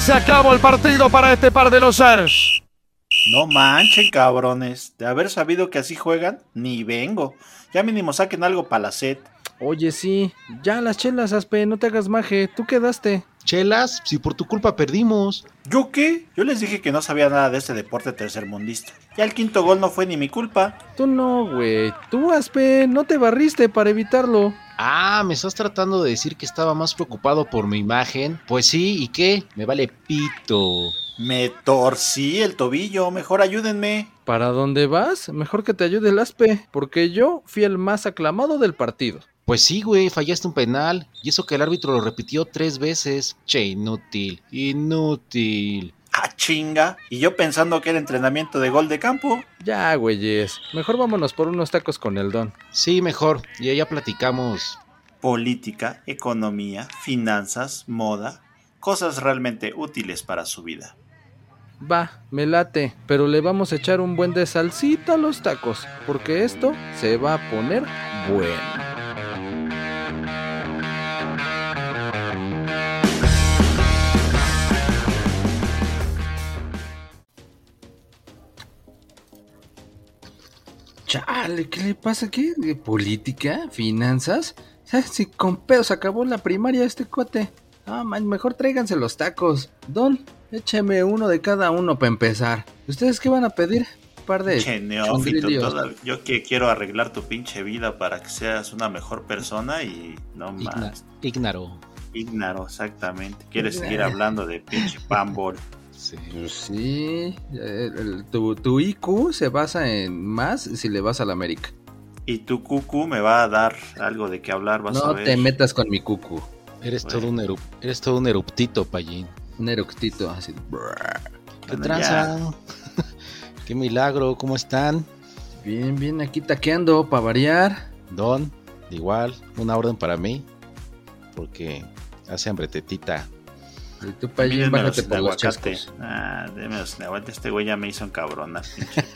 Se acabó el partido para este par de los Ars. No manchen, cabrones. De haber sabido que así juegan, ni vengo. Ya mínimo saquen algo para la set. Oye, sí. Ya las chelas, Aspe, no te hagas maje. Tú quedaste. Chelas, si por tu culpa perdimos. ¿Yo qué? Yo les dije que no sabía nada de este deporte tercermundista. Ya el quinto gol no fue ni mi culpa. Tú no, güey. Tú, Aspe, no te barriste para evitarlo. Ah, ¿me estás tratando de decir que estaba más preocupado por mi imagen? Pues sí, ¿y qué? Me vale pito. Me torcí el tobillo, mejor ayúdenme. ¿Para dónde vas? Mejor que te ayude el Aspe, porque yo fui el más aclamado del partido. Pues sí, güey, fallaste un penal. Y eso que el árbitro lo repitió tres veces. Che, inútil, inútil. Ah, chinga. Y yo pensando que era entrenamiento de gol de campo. Ya, güeyes. Mejor vámonos por unos tacos con el don. Sí, mejor. Y ya platicamos. Política, economía, finanzas, moda. Cosas realmente útiles para su vida. Va, me late, pero le vamos a echar un buen de salsita a los tacos, porque esto se va a poner bueno. Chale, ¿qué le pasa aquí? ¿De política? ¿Finanzas? Si con pedos acabó la primaria este cuate. Ah, man, mejor tráiganse los tacos. Don, écheme uno de cada uno para empezar. ¿Ustedes qué van a pedir? Un par de Che, neófito, toda- yo que quiero arreglar tu pinche vida para que seas una mejor persona y no Igna- más. Ignaro. Ignaro, exactamente. Quieres seguir hablando de pinche pambol. Sí. Pues sí, el- el- tu, tu IQ se basa en más si le vas a la América. Y tu cucu me va a dar algo de qué hablar, vas a No ver. te metas con mi cucu. Eres Bueno. todo un erup eres todo un eruptito, Payín. Un eructito así. ¿Qué Bueno, tranza? Qué milagro, ¿cómo están? Bien, bien, aquí taqueando para variar. Don, igual, una orden para mí. Porque hace hambre tetita. Y tú, Mírenme bájate por de los chascos. Ah, déme los de aguacate. Este güey ya me hizo encabronar, pinche.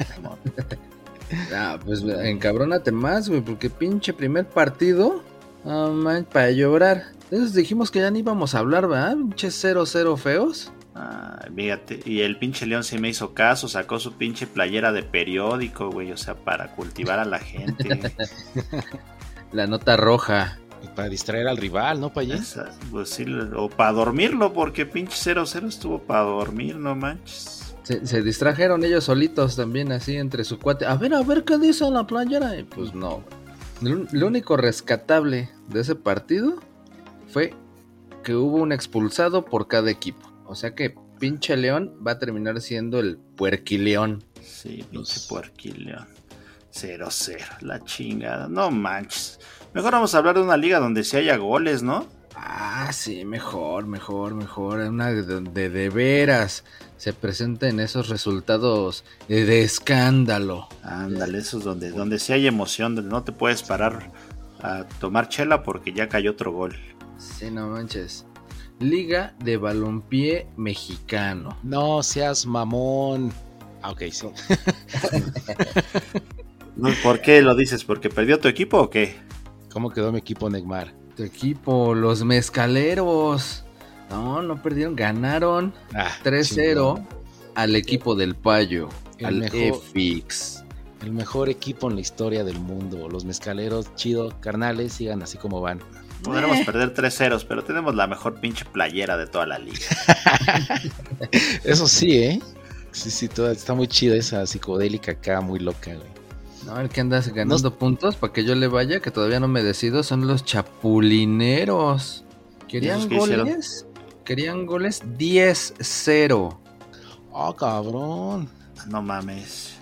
Ah, pues encabrónate más, güey, porque pinche primer partido. Ah, man, para llorar. Entonces dijimos que ya ni íbamos a hablar, ¿verdad? Pinche 0-0 feos. Ah, fíjate. Y el pinche león sí me hizo caso, sacó su pinche playera de periódico, güey. O sea, para cultivar a la gente. La nota roja. Para distraer al rival, ¿no, Payín? Esa, pues sí, o para dormirlo, porque pinche 0-0 estuvo para dormir, no manches. Se, se distrajeron ellos solitos también, así entre su cuate. A ver, a ver qué dice la playera. Y pues no. Lo, lo único rescatable de ese partido fue que hubo un expulsado por cada equipo. O sea que pinche León va a terminar siendo el puerquileón. Sí, pinche puerquileón. 0-0, la chingada. No manches. Mejor vamos a hablar de una liga donde sí haya goles, ¿no? Ah, sí, mejor, mejor, mejor. Una de, de, de veras se presenten esos resultados de, de escándalo. Ándale, eso es donde, donde sí hay emoción, donde no te puedes parar a tomar chela porque ya cayó otro gol. Sí, no manches. Liga de Balompié Mexicano. No seas mamón. Ah, ok, sí. No, ¿Por qué lo dices? ¿Porque perdió tu equipo o qué? ¿Cómo quedó mi equipo Neymar? Tu equipo, los mezcaleros. No, no perdieron, ganaron Ah, 3-0 chingón. al equipo del Payo, El al mejor- EFIX. El mejor equipo en la historia del mundo. Los mezcaleros, chido, carnales, sigan así como van. Podremos Eh. perder 3-0, pero tenemos la mejor pinche playera de toda la liga. Eso sí, ¿eh? Sí, sí, toda, está muy chida esa psicodélica acá, muy loca, güey. No, el que andas ganando puntos para que yo le vaya, que todavía no me decido, son los chapulineros. ¿Querían goles? Querían goles 10-0 Oh, cabrón. No mames.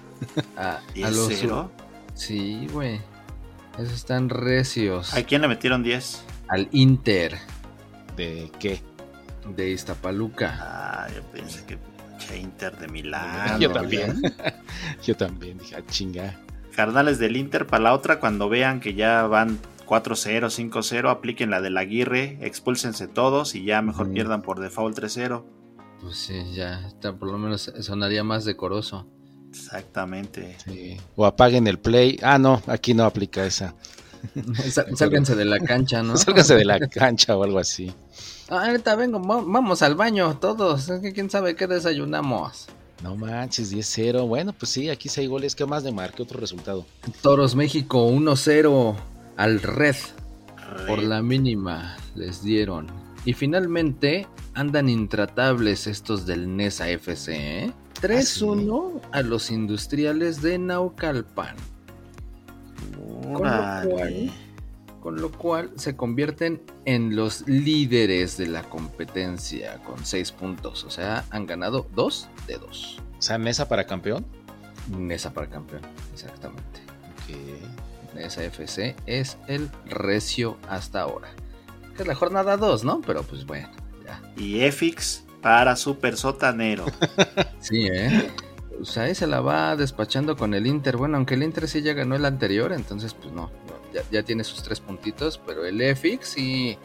a, a los 10-0. Sí, güey. Esos están recios. ¿A quién le metieron 10? Al Inter ¿De qué? de Iztapaluca. Ah, yo pensé que Inter de Milán. Yo también. Yo también dije, ah, chinga. Carnales del Inter para la otra, cuando vean que ya van 4-0, 5-0, apliquen la del Aguirre, expúlsense todos y ya mejor pierdan por default 3-0. Pues sí, ya está, por lo menos sonaría más decoroso. Exactamente. Sí. O apaguen el play. Ah, no, aquí no aplica esa. Sá- Sálganse de la cancha, ¿no? Sálganse de la cancha o algo así. Ah, ahorita vengo, va- vamos al baño todos. Es que quién sabe qué desayunamos. No manches, 10-0. Bueno, pues sí, aquí seis goles. ¿Qué más de mar? ¿Qué otro resultado? Toros México 1-0 al Red. Por la mínima les dieron. Y finalmente andan intratables estos del NESA FC. ¿eh? 3-1 a los industriales de Naucalpan. Órale. cual- Con lo cual se convierten en los líderes de la competencia con 6 puntos. O sea, han ganado 2 de 2. O sea, mesa para campeón. NESA para campeón, exactamente. Ok. NESA FC es el recio hasta ahora. Que es la jornada 2, ¿no? Pero pues bueno, ya. Y EFIX para Super Sotanero. Sí, ¿eh? Pues ahí se la va despachando con el Inter. Bueno, aunque el Inter sí ya ganó el anterior, entonces pues no. Ya, ya tiene sus tres puntitos, pero el EFIX sí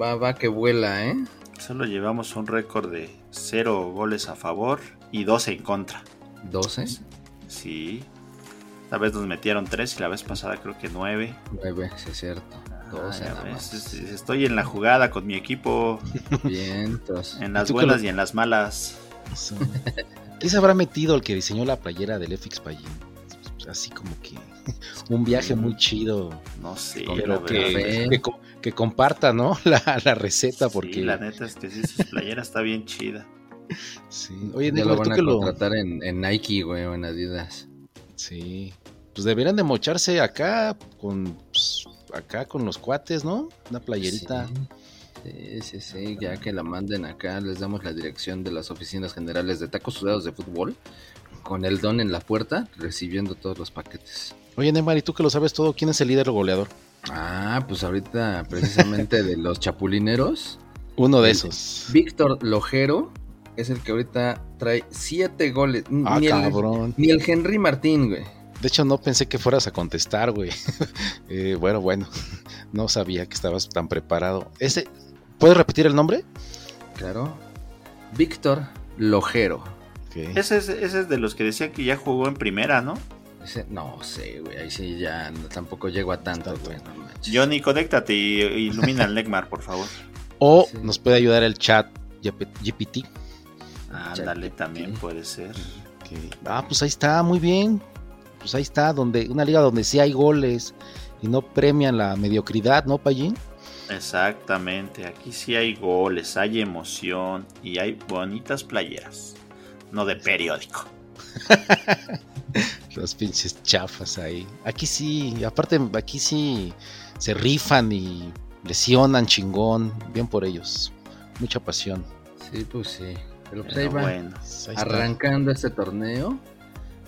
va, va que vuela, ¿eh? Solo llevamos un récord de 0 goles a favor y 12 en contra. 12, Sí. Esta vez nos metieron 3 y la vez pasada creo que 9. 9, sí es cierto. 12 Ah, ya nada ves, más. es- es- Estoy en la jugada con mi equipo, Bien, en las buenas lo- y en las malas. Eso. ¿Qué se habrá metido el que diseñó la playera del FX Pallín? Así como que un viaje muy chido. No sé, Pero que, que, co- que comparta, ¿no? La, la receta, Sí, porque. la neta es que sí, su playera está bien chida. sí. Oye, lo van a que lo. contratar en, en Nike, güey, o en Adidas. Sí. Pues deberían de mocharse acá con. pues, acá con los cuates, ¿no? Una playerita. Sí, sí, sí, ya que la manden acá, les damos la dirección de las oficinas generales de tacos sudados de fútbol, con el don en la puerta, recibiendo todos los paquetes. Oye, Neymar, y tú que lo sabes todo, ¿quién es el líder goleador? Ah, pues ahorita precisamente de los chapulineros, Uno de Sí. esos. Víctor Lojero es el que ahorita trae siete goles. Ah, ni, el, cabrón. ni el Henry Martín, güey. De hecho, no pensé que fueras a contestar, güey. Eh, bueno, bueno. No sabía que estabas tan preparado. Ese, ¿Puedes repetir el nombre? Claro. Víctor Lojero. Ese es, ese es de los que decían que ya jugó en primera, ¿no? Ese- no sé, güey, ahí sí ya no- tampoco llego a tanto, güey. no. Johnny, conéctate y ilumina al Neymar, por favor. O Sí. nos puede ayudar el chat GP- GPT. Ándale, Chaquetín. también puede ser. ah, pues ahí está, muy bien. Pues ahí está, donde una liga donde sí hay goles y no premian la mediocridad, ¿no, Pallín? Exactamente, aquí sí hay goles, hay emoción y hay bonitas playeras. No de periódico. Los pinches chafas ahí. Aquí sí, aparte aquí sí se rifan y lesionan chingón. Bien por ellos. Mucha pasión. Sí, pues sí. Pero pues Pero ahí va. bueno, ahí está. arrancando este torneo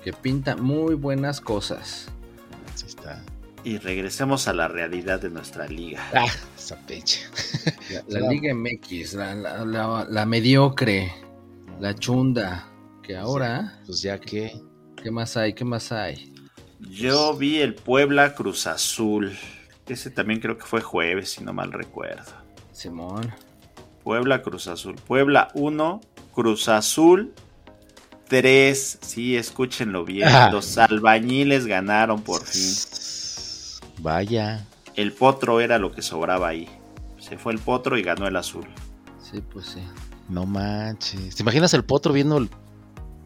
que pinta muy buenas cosas. Ahí está. Y regresemos a la realidad de nuestra liga. Ah, esa pinche. La. Liga MX, la, la- la- la mediocre, la chunda, que ahora, Pues ya que. ¿qué más hay? ¿Qué más hay? Yo vi el Puebla Cruz Azul. Ese también creo que fue jueves, si no mal recuerdo. Simón. Puebla Cruz Azul. Puebla 1, Cruz Azul 3. Sí, escúchenlo bien. Ah. Los albañiles ganaron por fin. Vaya. El potro era lo que sobraba ahí. Se fue el potro y ganó el azul. Sí, pues sí. No manches. ¿Te imaginas el potro viendo el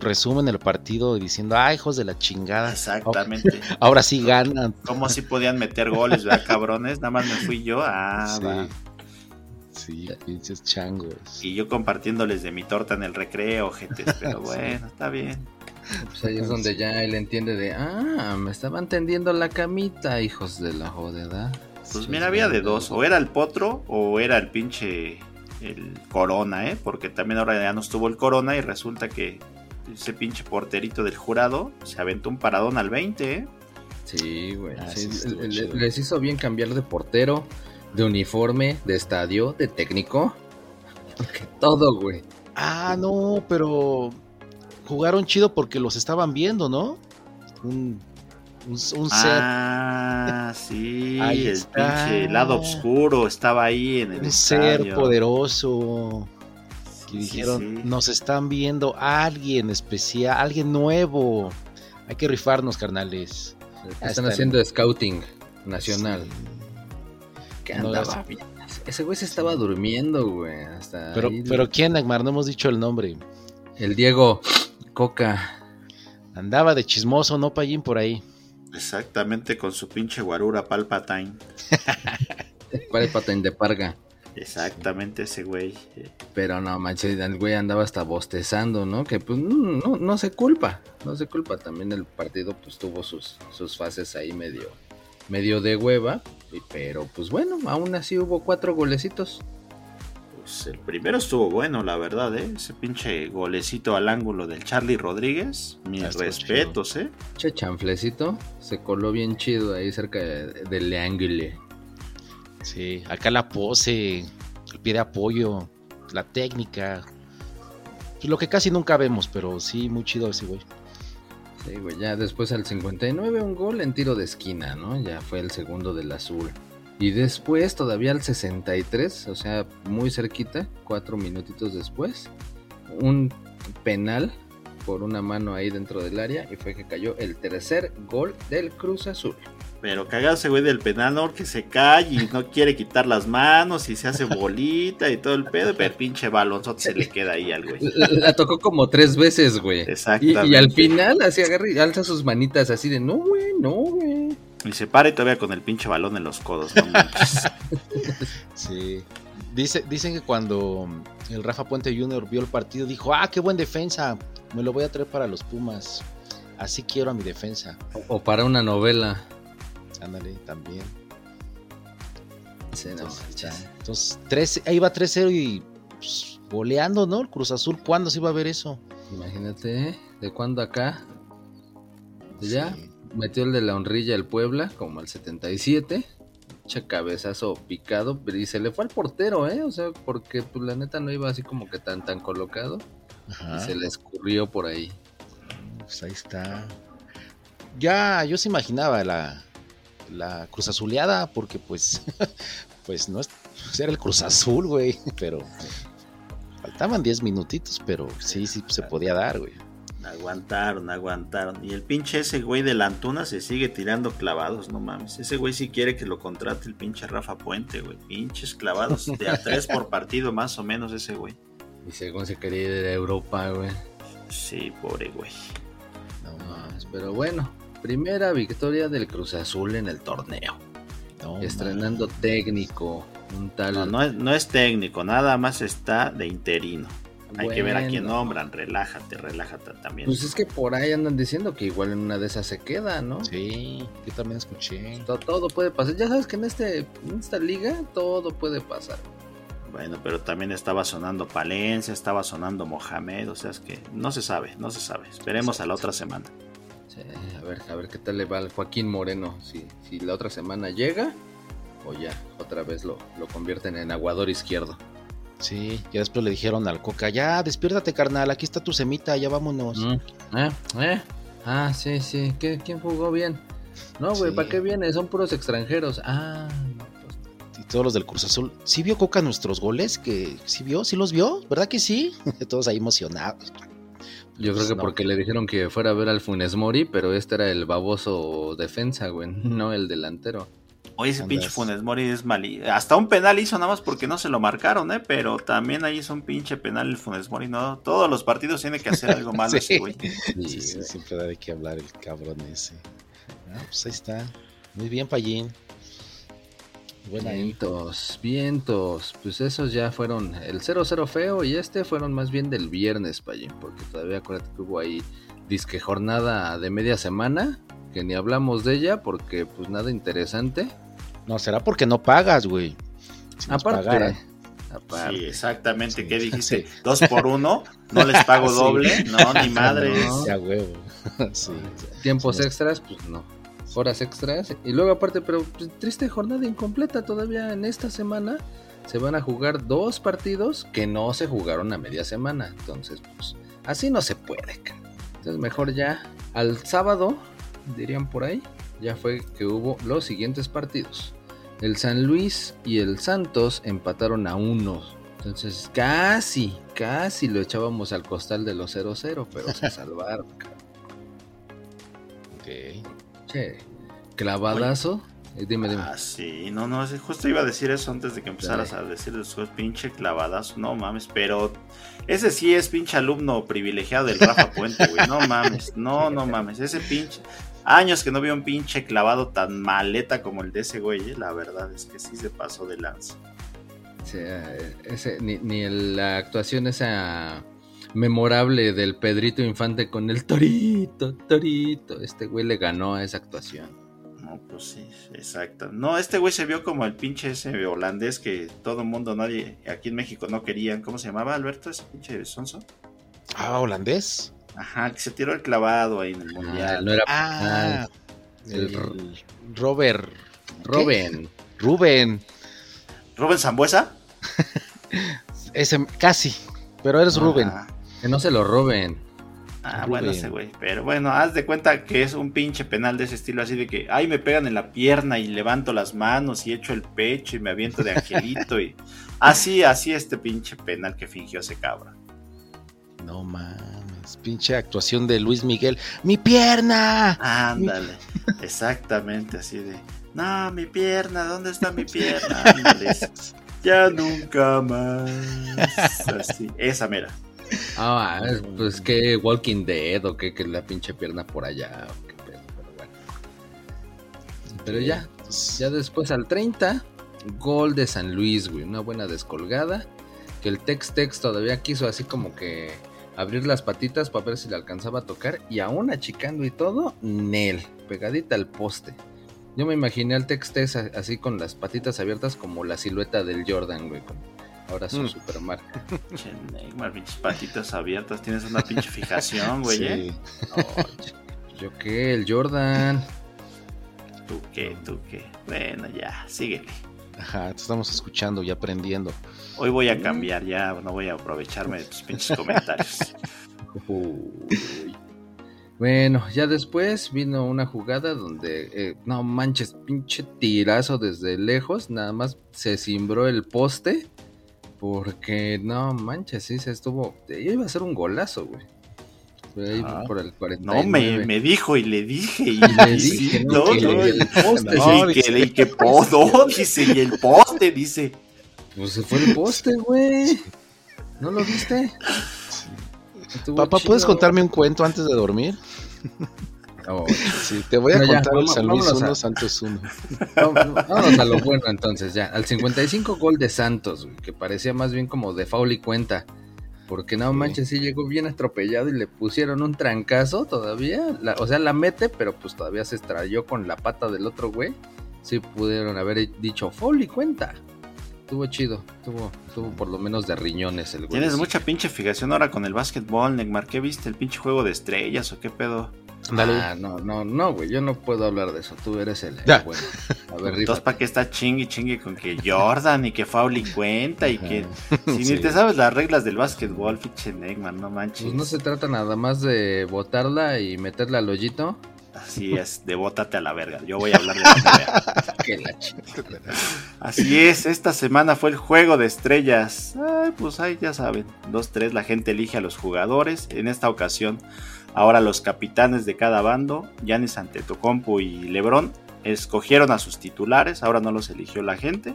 resumen del partido y diciendo, ah, hijos de la chingada? Exactamente. Ahora sí ganan. ¿Cómo si podían meter goles, verdad, cabrones? Nada más me fui yo. Ah, Sí. va. Sí, pinches changos. Y yo compartiéndoles de mi torta en el recreo, gente. Pero bueno, está bien. Pues ahí es donde ya él entiende de, ah, me estaban tendiendo la camita, hijos de la jodeda. Pues mira, había de dos. O era el potro o era el pinche. El corona, ¿eh? Porque también ahora ya no estuvo el corona y resulta que ese pinche porterito del jurado se aventó un paradón al 20, ¿eh? Sí, güey. Ah, sí, les hizo bien cambiar de portero, de uniforme, de estadio, de técnico. Porque todo, güey. Ah, no, pero jugaron chido porque los estaban viendo, ¿no? Un, un, un set. Ah, sí, Ahí el está. pinche lado oscuro estaba ahí en el un ser poderoso. Sí, Y dijeron, sí. nos están viendo alguien especial, alguien nuevo. Hay que rifarnos, carnales. Están está. haciendo scouting. Nacional. No, andaba ese- bien. Ese güey se estaba durmiendo, güey. Hasta Pero, ahí pero ¿quién, Agmar? No hemos dicho el nombre. El Diego Coca. Andaba de chismoso, ¿no, Payín? Por ahí. Exactamente con su pinche guarura Palpatine. ¿Cuál es patain de parga? Exactamente ese güey. Pero no, manches, el güey andaba hasta bostezando, ¿no? Que pues no, no, no se culpa, no se culpa. También el partido pues tuvo sus, sus fases ahí medio, medio de hueva. Pero pues bueno, aún así hubo cuatro golecitos. Pues el primero estuvo bueno, la verdad, ¿eh? Ese pinche golecito al ángulo del Charlie Rodríguez. Mis Ah, respetos, ¿eh? Che chanflecito, se coló bien chido ahí cerca de- del ángulo. Sí, acá la pose, el pie de apoyo, la técnica. Pues lo que casi nunca vemos, pero sí, muy chido ese güey. Sí, güey, ya después al 59 un gol en tiro de esquina, ¿no? Ya fue el segundo del azul. Y después todavía al 63, o sea, muy cerquita, cuatro minutitos después, un penal por una mano ahí dentro del área y fue que cayó el tercer gol del Cruz Azul. Pero cagado ese güey del penal. Que se cae y no quiere quitar las manos y se hace bolita y todo el pedo. Pero el pinche balonzote se le queda ahí al güey. La tocó como tres veces, güey. Y, Exactamente. y al final así agarra y alza sus manitas así de, no, güey, no, güey. Y se para y todavía con el pinche balón en los codos. No manches. Sí. Dice, dicen que cuando el Rafa Puente Jr. vio el partido, dijo, ah, qué buen defensa, me lo voy a traer para los Pumas. Así quiero a mi defensa. O para una novela. Ándale, también. Sí, no Entonces. Entonces, tres- ahí va 3-0 y pues, goleando, ¿no? El Cruz Azul, ¿cuándo se iba a ver eso? Imagínate, ¿eh? ¿de cuándo acá? Ya, Sí. metió el de la honrilla el Puebla, como al 77. Che cabezazo picado, y se le fue al portero, ¿eh? O sea, porque pues, la neta no iba así como que tan tan colocado. Ajá. Y se le escurrió por ahí. Pues ahí está. Ya, yo se imaginaba la, la Cruz Azuleada, porque pues, pues no es, pues, era el Cruz Azul, güey, pero faltaban 10 minutitos, pero sí, sí se podía dar, güey. Aguantaron, aguantaron. Y el pinche ese güey de la Antuna se sigue tirando clavados, no mames. Ese güey sí quiere que lo contrate el pinche Rafa Puente, güey. Pinches clavados de a tres por partido, más o menos ese güey. Y según se quería ir a Europa, güey. Sí, pobre güey. No, mames, pero bueno, primera victoria del Cruz Azul en el torneo. no, Estrenando técnico, un tal... No, no es, no es técnico, nada más está de interino. Hay que ver a quién nombran. Relájate, relájate también. Pues es que por ahí andan diciendo que igual en una de esas se queda, ¿no? Sí, yo también escuché. To- Todo puede pasar. Ya sabes que en, este, en esta liga todo puede pasar. Bueno, pero también estaba sonando Palencia, estaba sonando Mohamed, o sea, es que no se sabe, no se sabe. Esperemos a la otra semana. Sí, a ver, a ver qué tal le va al Joaquín Moreno. Si, si la otra semana llega o ya otra vez lo, lo convierten en aguador izquierdo. Sí, ya después le dijeron al Coca, ya, despiértate, carnal, aquí está tu semita, ya vámonos. Mm, ¿Eh? ¿Eh? Ah, sí, sí. ¿Qué, ¿Quién jugó bien? No, güey, Sí. ¿para qué viene? Son puros extranjeros. Ah, no, pues Y todos los del Cruz Azul. ¿Sí vio Coca nuestros goles? que ¿Sí vio? ¿Sí los vio? ¿Verdad que sí? Todos ahí emocionados. Yo creo Pues que no. porque le dijeron que fuera a ver al Funes Mori, pero este era el baboso defensa, güey, no el delantero. Oye, ese Andas. pinche Funes Mori es malí. Hasta un penal hizo nada más porque no se lo marcaron, ¿eh? Pero también ahí es un pinche penal el Funes Mori, ¿no? Todos los partidos tiene que hacer algo malo Sí. ese güey. Sí, Sí, sí, güey. siempre da de qué hablar el cabrón ese. Ah, pues ahí está. Muy bien, Payín. Buena ahí. Vientos, vientos. Pues esos ya fueron el 0-0 feo y este fueron más bien del viernes, Payín, porque todavía acuérdate que hubo ahí disque jornada de media semana, que ni hablamos de ella porque pues nada interesante. No, será porque no pagas, güey. Si Aparte, aparte. Sí, exactamente. Sí. ¿Qué dijiste? ¿Dos por uno? ¿No les pago Sí. doble? No, ni madres. No. Ya, huevo. sí. Tiempos extras, pues no. Horas extras. Y luego aparte, pero pues, triste jornada incompleta todavía en esta semana. Se van a jugar dos partidos que no se jugaron a media semana. Entonces, pues así no se puede. Entonces mejor ya al sábado, dirían por ahí, ya fue que hubo los siguientes partidos. El San Luis y el Santos empataron a uno. Entonces casi, casi lo echábamos al costal de los 0-0, pero se salvaron. Ok. Clavadazo Eh, Dime, dime. Ah, sí, no, no, justo iba a decir eso antes de que empezaras a decir los pinche clavadazo, no mames, pero ese sí es pinche alumno privilegiado del Rafa Puente, güey, no mames, no, no mames, ese pinche, años que no veo un pinche clavado tan maleta como el de ese güey, eh, la verdad es que sí se pasó de lanza. Sí, eh, ese, ni, ni la actuación esa memorable del Pedrito Infante con el Torito, Torito. Este güey le ganó a esa actuación. No, pues sí, exacto. No, este güey se vio como el pinche ese holandés que todo el mundo, nadie, aquí en México no querían, ¿cómo se llamaba Alberto? Ese pinche sonso. Ah, holandés. Ajá, que se tiró el clavado ahí en el Ah, mundial. no era Ah, El- el Robert. Robin. Rubén. Rubén Zambuesa. Ese, casi. Pero eres Rubén. Que no se lo roben. Ah, bueno, ese güey. Pero bueno, haz de cuenta que es un pinche penal de ese estilo, así de que, ay, me pegan en la pierna y levanto las manos y echo el pecho y me aviento de angelito y así, así este pinche penal que fingió ese cabra. No mames. Pinche actuación de Luis Miguel. ¡Mi pierna! Ándale, exactamente así de, no, mi pierna, ¿dónde está mi pierna? Ándale, ya nunca más. Así, esa mera. Ah, es- pues que Walking Dead o que, que la pinche pierna por allá. o qué pedo, pero bueno. Pero ya, ya después al 30, gol de San Luis, güey. Una buena descolgada. Que el Tex Tex todavía quiso así como que abrir las patitas para ver si le alcanzaba a tocar. Y aún achicando y todo, Nel, pegadita al poste. Yo me imaginé al Tex Tex así con las patitas abiertas como la silueta del Jordan, güey. Ahora su Mm. supermarca. Che, Neymar, pinches patitas abiertas, tienes una pinche fijación, güey, Sí. ¿eh? ¿Yo qué? El Jordan. ¿Tú qué? ¿Tú qué? Bueno, ya, síguele. Ajá, te estamos escuchando y aprendiendo. Hoy voy a cambiar, ya no voy a aprovecharme de tus pinches comentarios. Uy. Bueno, ya después vino una jugada donde, eh, no manches, pinche tirazo desde lejos, nada más se cimbró el poste, porque no manches, sí se estuvo, iba a ser un golazo, güey. Fue ahí Ajá. por el 49. No, me, me dijo y le dije. Y, le dije, no, ¿no? Que no, el poste, no, y que, y que po- no, dice, y el poste, dice. Pues se fue el poste, güey. ¿No lo viste? Estuvo Papá, ¿puedes contarme un cuento antes de dormir? Oh, Sí, te voy a contar el San Luis vámonos a- 1, Santos 1. Vamos a lo bueno entonces ya. Al 55 gol de Santos, que parecía más bien como de faul y cuenta. Porque no Sí. manches, sí llegó bien atropellado y le pusieron un trancazo todavía. La- o sea, la mete, pero pues todavía se estrelló con la pata del otro güey. Sí pudieron haber dicho faul y cuenta. Estuvo chido, estuvo, estuvo por lo menos de riñones el güey. Tienes mucha pinche fijación ahora con el básquetbol, Neymar. ¿Qué viste? ¿El pinche juego de estrellas o qué pedo? Ah, no, no, no, güey, yo no puedo hablar de eso. Tú eres el, el Ya. bueno. A ver, Entonces. ¿para qué está chingue chingue con que Jordan y que foul y cuenta y que... Si Sí. ni te sabes las reglas del básquetbol, pinche Neymar, no manches. Pues no se trata nada más de botarla y meterla al hoyito. Así es, de bótate a la verga. Yo voy a hablar de la NBA. Que la chingada. Así es, esta semana fue el juego de estrellas. Ay, pues ahí ya saben, 2-3 la gente elige a los jugadores. En esta ocasión, ahora los capitanes de cada bando, Giannis Antetokounmpo y LeBron, escogieron a sus titulares, ahora no los eligió la gente.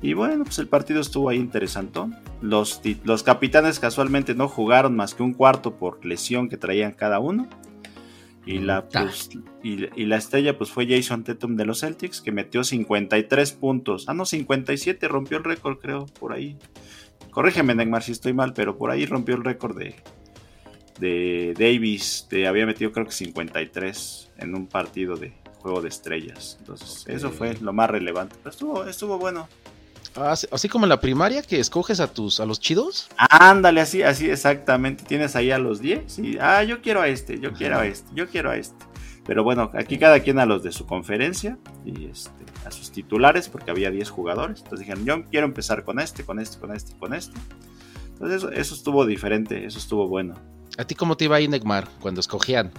Y bueno, pues el partido estuvo ahí interesantón. Los, capitanes casualmente no jugaron más que un cuarto por lesión que traían cada uno. Y la, pues, y, y la estrella pues fue Jason Tatum de los Celtics que metió 53 puntos. Ah, no, 57, rompió el récord creo, por ahí. Corrígeme, Neymar, si estoy mal, pero por ahí rompió el récord de, de Davis. De, había metido creo que 53 en un partido de juego de estrellas. Entonces, eso fue lo más relevante. Pero estuvo, estuvo bueno. Ah, Así, como en la primaria que escoges a tus a los chidos. Ándale, así, así exactamente. Tienes ahí a los 10 y, ah, yo quiero a este, yo quiero a este, yo quiero a este. Pero bueno, aquí cada quien a los de su conferencia y este, a sus titulares, porque había 10 jugadores. Entonces dijeron, yo quiero empezar con este, con este, con este con este. Entonces eso, eso estuvo diferente, eso estuvo bueno. ¿A ti cómo te iba ahí, Neymar, cuando escogían?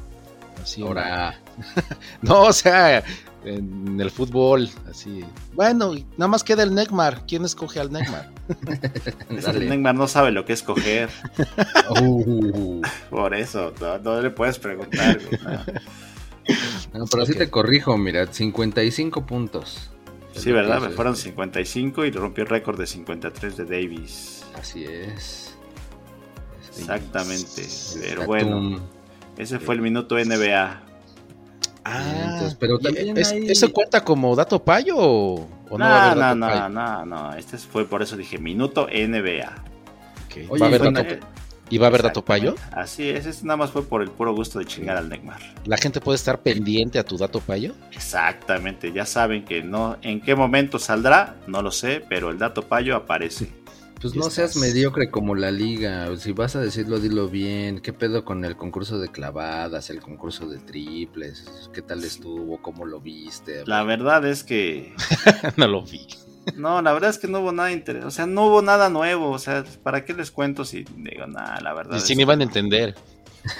Así, Ahora, No, o sea, en el fútbol, así. Bueno, nada más queda el Neymar. ¿Quién escoge al que dale. Neymar no sabe lo que escoger, Uh, por eso, no, no le puedes preguntar. no. No, pero sí Ok. te corrijo, mira, 55 puntos. Sí, ¿verdad? Me fueron 55 y rompió el récord de 53 de Davis. Así es. Exactamente. Pero Tatum. bueno, ese fue el minuto NBA. Ah, Entonces, pero ¿y también es- hay- ¿Eso cuenta como dato payo o, o no? va a No, haber no, dato no, no, no. Este fue por eso dije minuto NBA. Oye, ¿Va a haber dato, ¿Y va a haber dato payo? Así es, ese nada más fue por el puro gusto de chingar al Neymar. ¿La gente puede estar pendiente a tu dato payo? Exactamente, ya saben que no, en qué momento saldrá, no lo sé, pero el dato payo aparece. Pues no seas mediocre como la liga. Si vas a decirlo, dilo bien. ¿Qué pedo con el concurso de clavadas, el concurso de triples? ¿Qué tal estuvo? ¿Cómo lo viste? La verdad es que no lo vi. No, la verdad es que no hubo nada interesante. O sea, no hubo nada nuevo. O sea, ¿para qué les cuento si digo nada? La verdad. Y si que ni van a entender.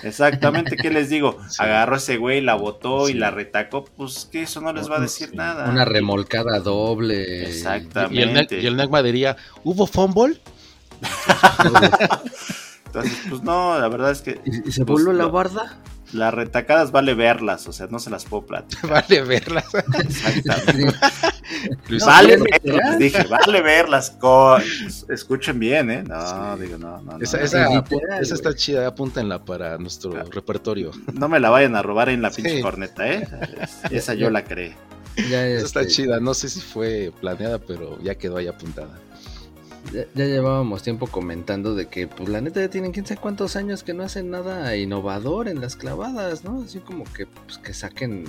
Exactamente, ¿qué les digo? Sí. Agarró ese güey, la botó y la retacó. Pues que eso no les va a decir Sí. nada. Una remolcada doble. Exactamente. Y el, Negma diría, ¿hubo fumble? Entonces, pues no, la verdad es que ¿Y, y se Pues, voló la barda? Las retacadas vale verlas. O sea, no se las puedo platicar. vale verlas. Exactamente. Vale verlas, dije, vale verlas. Escuchen bien, ¿eh? No, digo, no, no. no. esa, no, esa, es apu- literal, esa está chida, apúntenla para nuestro Ah. repertorio. No me la vayan a robar en la pinche Sí. corneta, ¿eh? Esa yo la creé. Ya, Esa está este, chida, no sé si fue planeada, pero ya quedó ahí apuntada. Ya, ya llevábamos tiempo comentando de que, pues la neta ya tienen quién sabe cuántos años que no hacen nada innovador en las clavadas, ¿no? Así como que, pues, que saquen,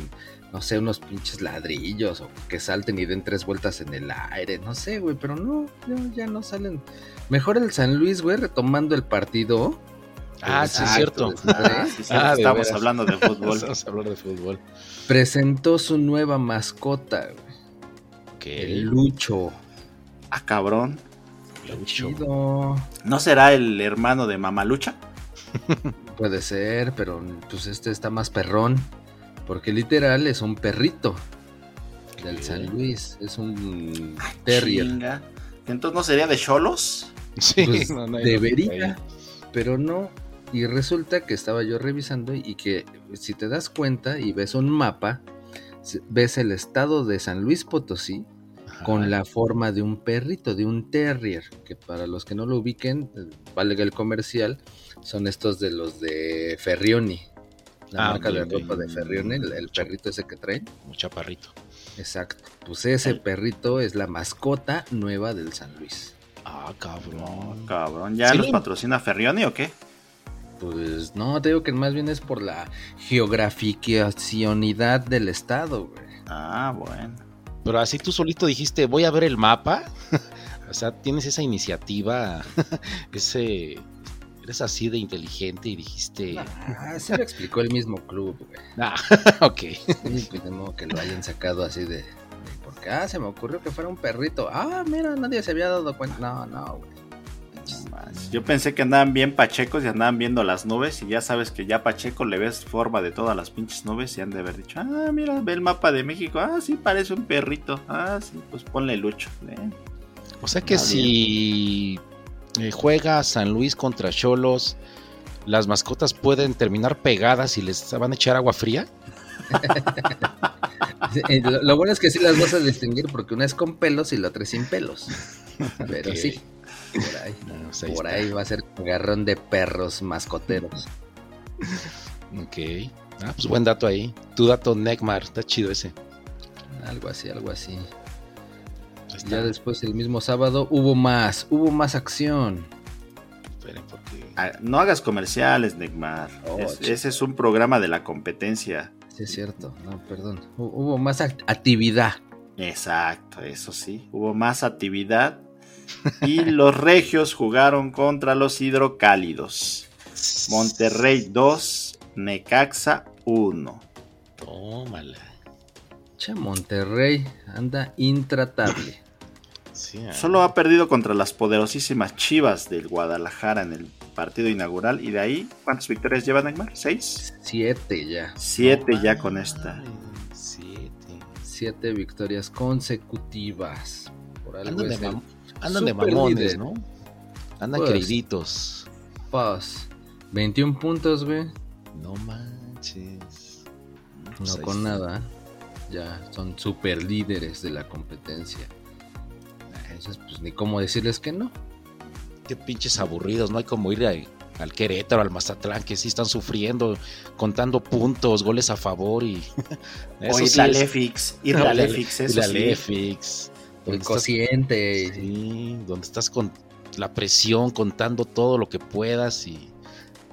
no sé, unos pinches ladrillos o que salten y den tres vueltas en el aire, no sé, güey, pero no, no, ya no salen. Mejor el San Luis, güey, retomando el partido. Ah, sí, es Exacto, cierto. Ah, sí, Ah, estamos hablando de fútbol. Vamos a hablar de fútbol. Presentó su nueva mascota, güey, el Lucho. Ah, cabrón. Lucho. ¿No será el hermano de Mamalucha? Puede ser, pero pues este está más perrón. Porque literal es un perrito del. San Luis. Es un terrier. Chinga. Entonces, ¿no sería de Cholos? Sí, Pues, no, no hay debería, pero no. Y resulta que estaba yo revisando y que si te das cuenta y ves un mapa, ves el estado de San Luis Potosí. Ajá. con la forma de un perrito, de un terrier, que para los que no lo ubiquen, valga el comercial, son estos de los de Ferrioni. La Ah, marca de ropa de Ferrioni, el, el perrito ese que traen. Un chaparrito. Exacto. Pues ese perrito es la mascota nueva del San Luis. Ah, cabrón. Cabrón, ¿ya Sí, nos lo- patrocina Ferrioni o qué? Pues no, te digo que más bien es por la geograficacionidad del estado, güey. Ah, bueno. Pero así tú solito dijiste, voy a ver el mapa. o sea, tienes esa iniciativa, ese... Eres así de inteligente y dijiste... Ah, se lo explicó el mismo club, güey. Ah, ok. Pues modo que lo hayan sacado así de, de- Porque, ah, se me ocurrió que fuera un perrito. Ah, mira, nadie se había dado cuenta. No, no, güey. Yo pensé que andaban bien pachecos y andaban viendo las nubes y ya sabes que ya Pacheco le ves forma de todas las pinches nubes y han de haber dicho, ah, mira, ve el mapa de México, ah, sí, parece un perrito, ah, sí, pues ponle lucho. ¿eh? O sea que si eh, juega San Luis contra Cholos, las mascotas pueden terminar pegadas y les van a echar agua fría. Lo, lo bueno es que sí las vas a distinguir porque una es con pelos y la otra es sin pelos. Pero sí, por ahí. Ah, pues ahí por ahí va a ser garrón de perros mascoteros. Ok. Ah, pues buen dato ahí. Tu dato Necmar, está chido ese. Algo así, algo así. Está. Ya después el mismo sábado hubo más, hubo más acción. Esperen, porque- Ah, no hagas comerciales, Neymar. Oh, Es- ese es un programa de la competencia. Sí, es cierto. No, perdón. Hu- Hubo más act- actividad. Exacto, eso sí. Hubo más actividad. Y los regios jugaron contra los hidrocálidos. Monterrey 2, Necaxa 1. Tómala. Che, Monterrey anda intratable. Sí, ah. Solo ha perdido contra las poderosísimas Chivas del Guadalajara en el partido inaugural. Y de ahí, ¿cuántas victorias lleva Neymar? ¿Seis? Siete ya. Siete ya con esta. Siete. Siete victorias consecutivas. Por algo Andan de, es el mam- andan de super mamones, líder. ¿no? Andan Pues. queriditos. Paz. 21 puntos, güey. No manches. No Pues con está. nada. Ya son super líderes de la competencia. Entonces, pues ni cómo decirles que no. Qué pinches aburridos, no hay como ir al Querétaro, al Mazatlán, que sí están sufriendo, contando puntos, goles a favor y... O Eso sí Isla es- Lefix. Eso Isla sí. Lefix, El donde estás- cociente. Sí, donde estás con la presión, contando todo lo que puedas y...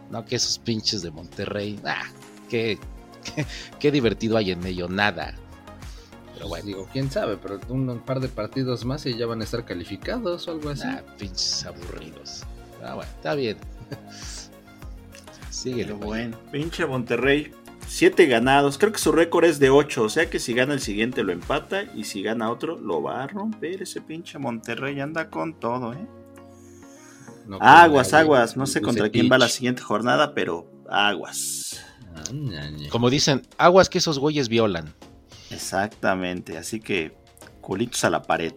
No, que esos pinches de Monterrey, ah, qué, qué, qué divertido hay en ello, nada. Pero bueno, Digo, quién sabe, pero un, un par de partidos más y ya van a estar calificados o algo así. nah, pinches aburridos. Ah, bueno, está bien. Pero güey. bueno, pinche Monterrey. Siete ganados. Creo que su récord es de 8. O sea que si gana el siguiente lo empata. Y si gana otro, lo va a romper. Ese pinche Monterrey anda con todo, ¿eh? No Aguas, nadie. aguas. No sé contra quién va la siguiente jornada, pero aguas. Como dicen, aguas que esos güeyes violan. Exactamente. Así que culitos a la pared.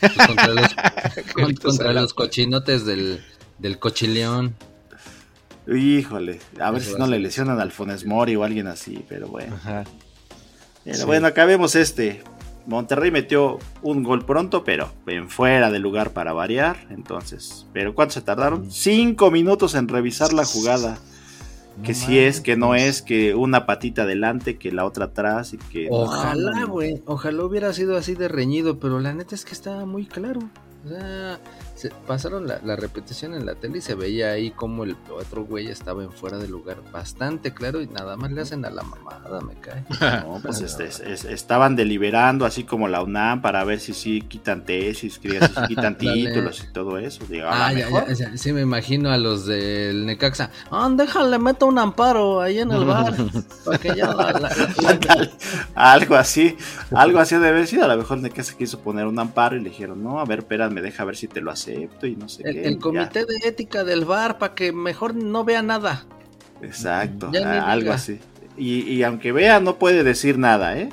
Pues contra los cochinotes del, del cochileón. Híjole, a ver si no le lesionan al Funes Mori o alguien así, pero bueno. Ajá. Pero Sí. bueno, acabemos este. Monterrey metió un gol pronto, pero en fuera de lugar para variar. Entonces, ¿pero cuánto se tardaron? Cinco minutos en revisar la jugada. Que No si es, que no es, que una patita adelante, que la otra atrás y que. Ojalá, no, güey. Ojalá hubiera sido así de reñido, pero la neta es que estaba muy claro. O sea, se pasaron la, la repetición en la tele y se veía ahí como el otro güey estaba en fuera de lugar bastante claro y nada más le hacen a la mamada, me cae. No, pues este, es- es- estaban deliberando así como la UNAM para ver si sí quitan tesis, que si sí quitan títulos y todo eso. Digo, a Ah, lo ya, mejor. ya, ya, sí me imagino a los del Necaxa. Ah, déjale, meto un amparo ahí en el bar. para que ya la- la- la- Ándale, algo así, algo así debe haber sido. A lo mejor se quiso poner un amparo y le dijeron, no, a ver, espérame, deja ver si te lo acepto y no sé el, qué. el ya. comité de ética del bar para que mejor no vea nada. Exacto, algo así. Y, y aunque vea, no puede decir nada, ¿eh?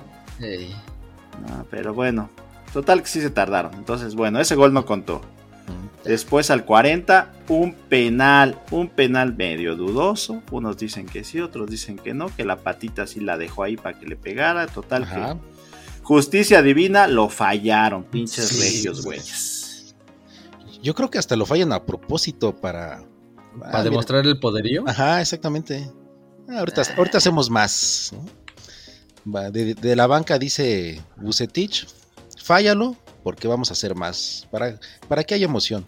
No, pero bueno, total que sí se tardaron. Entonces, bueno, ese gol no contó. Después al 40, un penal, un penal medio dudoso. Unos dicen que sí, otros dicen que no, que la patita sí la dejó ahí para que le pegara. Total Ajá. que justicia divina lo fallaron, pinches Sí, regios, güey. güeyes. Yo creo que hasta lo fallan a propósito para... Para Ah, mira. demostrar el poderío. Ajá, exactamente. Ah, ahorita, ahorita hacemos más. ¿no? Va, De, de la banca dice Bucetich, fállalo porque vamos a hacer más. Para, para que haya emoción.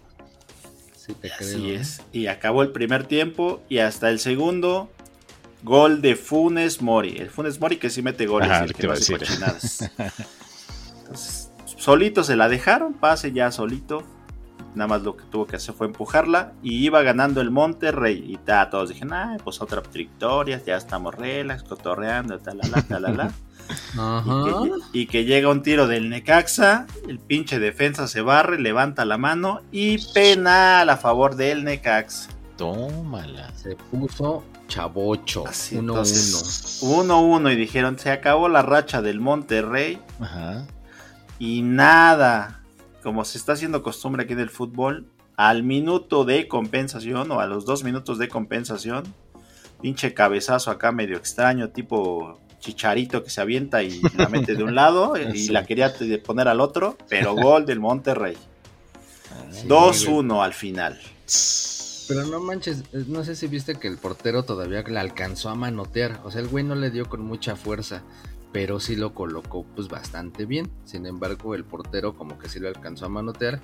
Sí, te Así creo, ¿eh? es. Y acabó el primer tiempo y hasta el segundo gol de Funes Mori. El Funes Mori que sí mete goles, Ajá, el te que no a hace. Entonces, solito se la dejaron, pase ya solito. Nada más lo que tuvo que hacer fue empujarla y iba ganando el Monterrey. Y ta, todos dijeron, ah, pues otra victoria, ya estamos relax, cotorreando, talala, talala. Ajá. Y que, y que llega un tiro del Necaxa, el pinche defensa se barre, levanta la mano y penal a favor del Necaxa. Tómala. Se puso chavocho. Así, 1-1. entonces, 1-1 y dijeron, se acabó la racha del Monterrey Ajá. y nada, como se está haciendo costumbre aquí en el fútbol, al minuto de compensación o a los dos minutos de compensación, pinche cabezazo acá medio extraño, tipo chicharito que se avienta y la mete de un lado y Sí. la quería poner al otro, pero gol del Monterrey. Sí, 2-1 al final. Pero no manches, no sé si viste que el portero todavía la alcanzó a manotear. O sea, el güey no le dio con mucha fuerza, pero sí lo colocó pues bastante bien. Sin embargo, el portero como que sí lo alcanzó a manotear.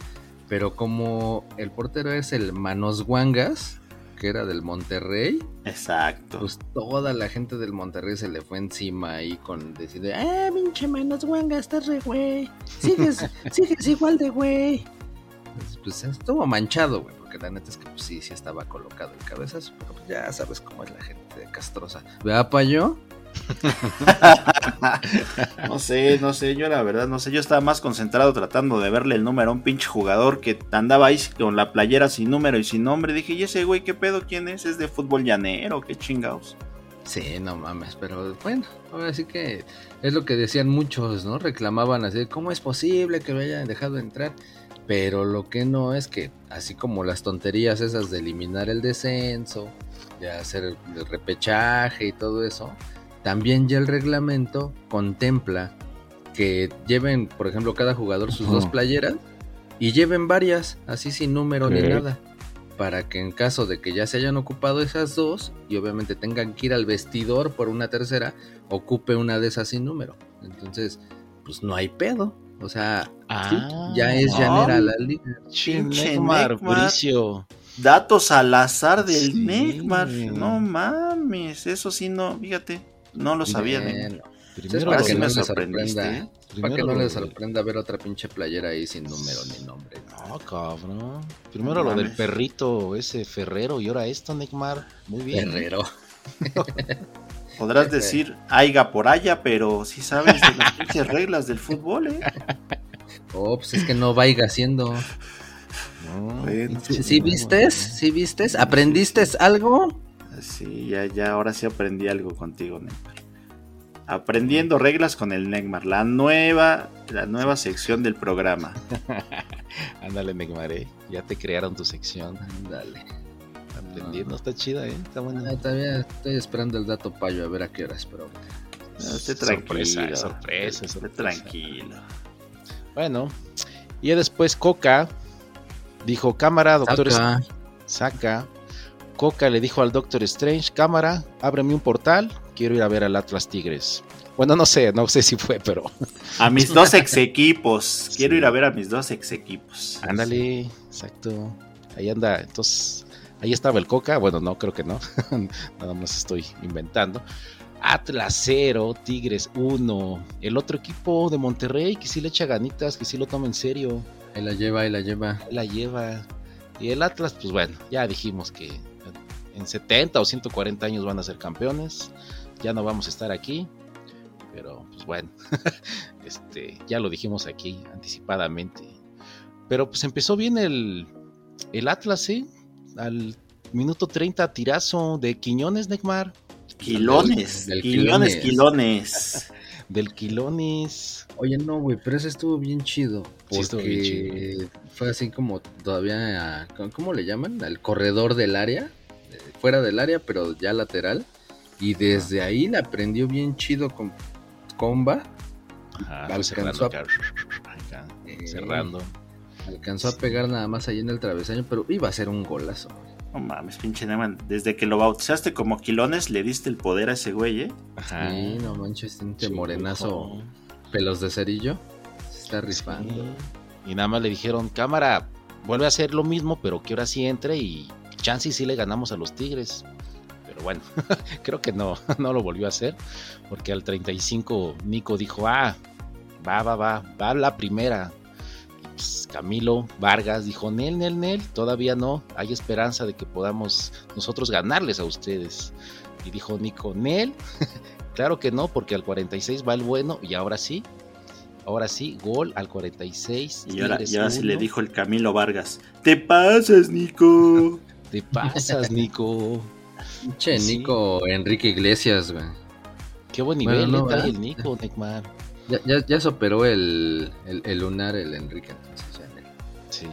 Pero como el portero es el Manos Guangas, que era del Monterrey, Exacto. pues toda la gente del Monterrey se le fue encima ahí con decir, ¡eh, pinche Manos Guangas, estás re güey! Sigues, sigues igual de güey. Entonces, Pues estuvo manchado, güey, porque la neta es que pues, sí, sí estaba colocado el cabezazo, pero pues, ya sabes cómo es la gente de castrosa. ¿Vea, payo? No sé, no sé, yo la verdad no sé, yo estaba más concentrado tratando de verle el número a un pinche jugador que andaba ahí con la playera sin número y sin nombre. Dije, ¿y ese güey qué pedo? ¿Quién es? ¿Es de fútbol llanero? ¿Qué chingados? Sí, no mames, pero bueno, ahora sí que es lo que decían muchos, ¿no? Reclamaban así, ¿cómo es posible que lo hayan dejado entrar? Pero lo que no es que, así como las tonterías esas de eliminar el descenso, de hacer el repechaje y todo eso, también ya el reglamento contempla que lleven, por ejemplo, cada jugador sus dos playeras y lleven varias, así sin número ni nada, para que en caso de que ya se hayan ocupado esas dos y obviamente tengan que ir al vestidor por una tercera, ocupe una de esas sin número. Entonces, pues no hay pedo. O sea, Ah, ya es no. llanera la liga. Neymar. Bricio. Datos al azar del Sí. Neymar. No mames, eso sí no, fíjate, no lo sabía. Bueno, Primero para que no me les sorprendiste, sorprenda, ¿eh? Para que no les sorprenda ver otra pinche playera ahí sin número ni nombre. No, cabrón. Primero No lo del perrito, ese Ferrero, y ahora esto, Neymar. Muy bien. Guerrero. Podrás Jefe. decir aiga por allá, pero sí sabes de las pinches reglas del fútbol, ¿eh? Oh, pues es que no vaya haciendo. No, ¿Sí, sí vistes? ¿Sí vistes? ¿Aprendiste algo? Sí, ya, ya, ahora sí aprendí algo contigo, Neymar. Aprendiendo reglas con el Neymar, la nueva, la nueva sección del programa. Ándale, Neymar, eh. Ya te crearon tu sección. Dale. Aprendiendo, está chida, eh. Está buena. Ah, todavía estoy esperando el dato payo a ver a qué horas, pero No, esté Sorpresa, tranquilo. sorpresa, esté sorpresa. tranquilo. Bueno, y ya después Coca dijo, cámara, doctor Saca. saca. Coca le dijo al Doctor Strange, cámara, ábreme un portal, quiero ir a ver al Atlas Tigres. Bueno, no sé, no sé si fue, pero A mis dos ex equipos. Quiero ir a ver a mis dos ex equipos. ándale, exacto. Ahí anda, entonces, ahí estaba el Coca, bueno, no, creo que no, nada más estoy inventando. Atlas 0, Tigres 1. El otro equipo de Monterrey que sí le echa ganitas, que sí lo toma en serio. Ahí la lleva, ahí la lleva. la lleva. Y el Atlas, pues bueno, ya dijimos que en 70 o 140 años van a ser campeones. Ya no vamos a estar aquí. Pero pues bueno, este, ya lo dijimos aquí anticipadamente. Pero pues empezó bien el, el Atlas, ¿eh? Al minuto 30 tirazo de Quiñones, Neymar. Quilones, Del- del quilones, quilones. Del Quilones. Oye, no, güey, pero ese estuvo bien chido. Porque Sí, estuvo bien chido. fue así como todavía, ¿cómo le llaman? Al corredor del área. Fuera del área, pero ya lateral. Y desde ahí la prendió bien chido con comba. Ajá, Alcanzó cerrando a- acá, Eh, cerrando. Alcanzó a pegar nada más ahí en el travesaño, pero iba a ser un golazo. No mames, pinche Neman. Desde que lo bautizaste como quilones, le diste el poder a ese güey, ¿eh? Ajá. Sí, no manches, este Sí, morenazo, hijo. pelos de cerillo. Se está rifando. Sí. Y nada más le dijeron, cámara, vuelve a hacer lo mismo, pero que ahora sí entre y chance y sí le ganamos a los Tigres. Pero bueno, creo que no, no lo volvió a hacer, porque al 35 Nico dijo, ah, va, va, va, va la primera. Y pues Camilo Vargas dijo, Nel, Nel, Nel, todavía no, hay esperanza de que podamos nosotros ganarles a ustedes. Y dijo Nico, Nel, claro que no, porque al 46 va el bueno y ahora sí, Ahora sí, gol al 46. Y ahora, y ahora sí le dijo el Camilo Vargas. ¡Te pasas, Nico! Te pasas, Nico. Che, Sí. Nico Enrique Iglesias, güey. Qué buen Bueno, nivel no, eh, el Nico, Neymar. Ya, ya, ya superó el, el, el lunar, el Enrique. Entonces, ya, Sí.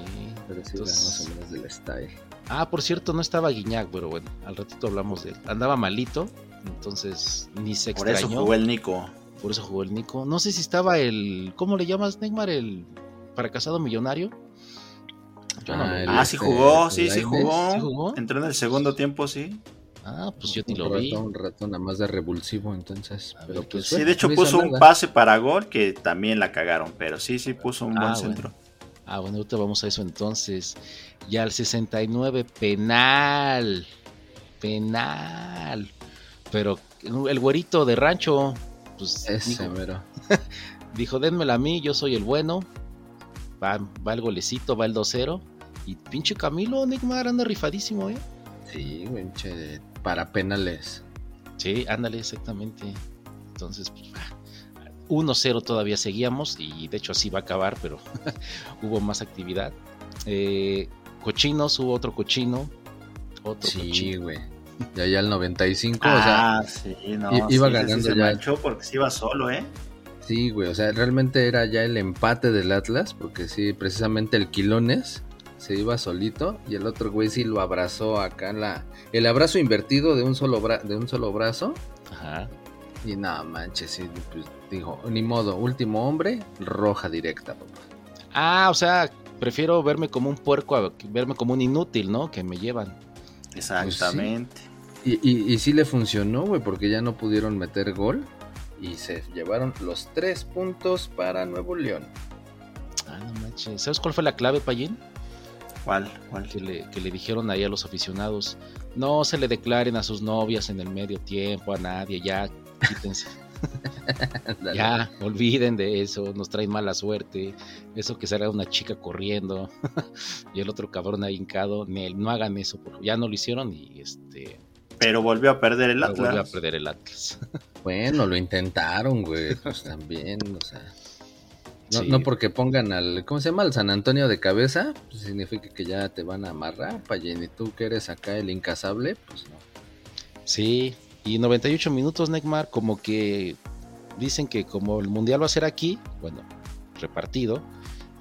pero sí, Entonces- más o menos del style. Ah, por cierto, no estaba Guiñac, pero bueno, al ratito hablamos de él. Andaba malito, entonces ni se Por extrañó. eso jugó el Nico. Por eso jugó el Nico. No sé si estaba el. ¿Cómo le llamas, Neymar? El fracasado millonario. Yo no Ah, Ah, sí este, jugó, sí, sí jugó. ¿sí jugó? Entró en el segundo tiempo, sí. Ah, pues yo ni lo rato, vi. Un rato nada más de revulsivo, entonces. Pero ver, pues, Sí, bueno, de hecho no puso un nada. pase para gol que también la cagaron, pero sí, sí puso un Ah, buen bueno. centro. Ah, bueno, ahorita vamos a eso entonces. Y al 69, penal. Penal. Pero el güerito de rancho, pues Ese, dijo, mero. dijo, dénmela a mí, yo soy el bueno. Va, va el golecito, va el 2-0. Y pinche Camilo, Neymar anda rifadísimo, ¿eh? Sí, güey, che, para penales. Sí, ándale, exactamente. Entonces, pues, ah, 1-0 todavía seguíamos y de hecho así va a acabar, pero hubo más actividad. Eh, cochinos, hubo otro cochino. Otro Sí, cochino. güey. Ya ya el 95, o sea, Ah, sí, no. iba sí, ese sí ganando se ya. manchó porque se iba solo, ¿eh? sí, güey, o sea, realmente era ya el empate del Atlas, porque sí, precisamente el Quilones se iba solito y el otro güey sí lo abrazó acá en la el abrazo invertido de un solo bra- de un solo brazo Ajá. Y nada, manches, sí, pues, dijo, ni modo, último hombre, roja directa, papá. Ah, o sea, prefiero verme como un puerco a verme como un inútil, ¿no? Que me llevan. Exactamente. Y, y, y sí le funcionó, güey, porque ya no pudieron meter gol y se llevaron los tres puntos para Nuevo León. Ah, no manches. ¿Sabes cuál fue la clave, Payín? ¿Cuál? ¿Cuál? Que le, que le dijeron ahí a los aficionados, no se le declaren a sus novias en el medio tiempo, a nadie, ya, quítense. Ya, olviden de eso, nos traen mala suerte. Eso que salga una chica corriendo y el otro cabrón ahí hincado, no hagan eso, porque ya no lo hicieron y este Pero volvió a perder el vuelve a Atlas. perder el Atlas. Bueno, lo intentaron, güey, pues también, o sea. No, Sí. no porque pongan al, ¿cómo se llama? Al San Antonio de cabeza, pues significa que ya te van a amarrar, Payen, y tú que eres acá el incasable, pues no. Sí, y 98 minutos, Neymar, como que dicen que como el mundial va a ser aquí, bueno, repartido,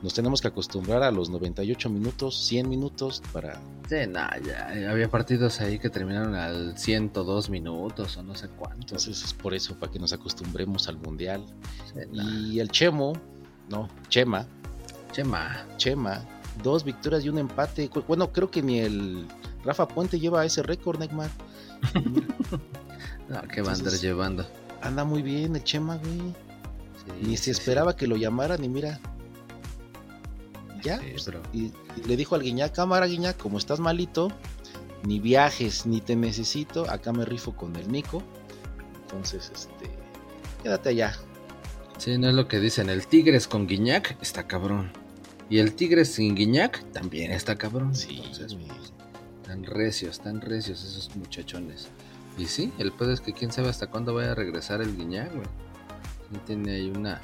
nos tenemos que acostumbrar a los 98 minutos, 100 minutos para... Sí, no, ya, eh, había partidos ahí que terminaron al 102 minutos o no sé cuántos. Entonces es por eso, para que nos acostumbremos al mundial. Sí. Y el Chemo, no, Chema, Chema, Chema, dos victorias y un empate. Bueno, creo que ni el Rafa Puente lleva ese récord, Neymar. no, ¿qué va a andar llevando? Anda muy bien el Chema, güey. Sí, Ni se esperaba que lo llamaran y mira. Ya, Sí, pues, y le dijo al Guiñac, cámara Guiñac, como estás malito, ni viajes, ni te necesito, acá me rifo con el Nico. Entonces, este, quédate allá. Sí, no es lo que dicen. El Tigres con Guiñac está cabrón. Y el Tigres sin Guiñac también está cabrón. Sí, Entonces, pues, tan recios, tan recios esos muchachones. Y sí, el pedo es que quién sabe hasta cuándo vaya a regresar el Guiñac, güey. Tiene ahí una,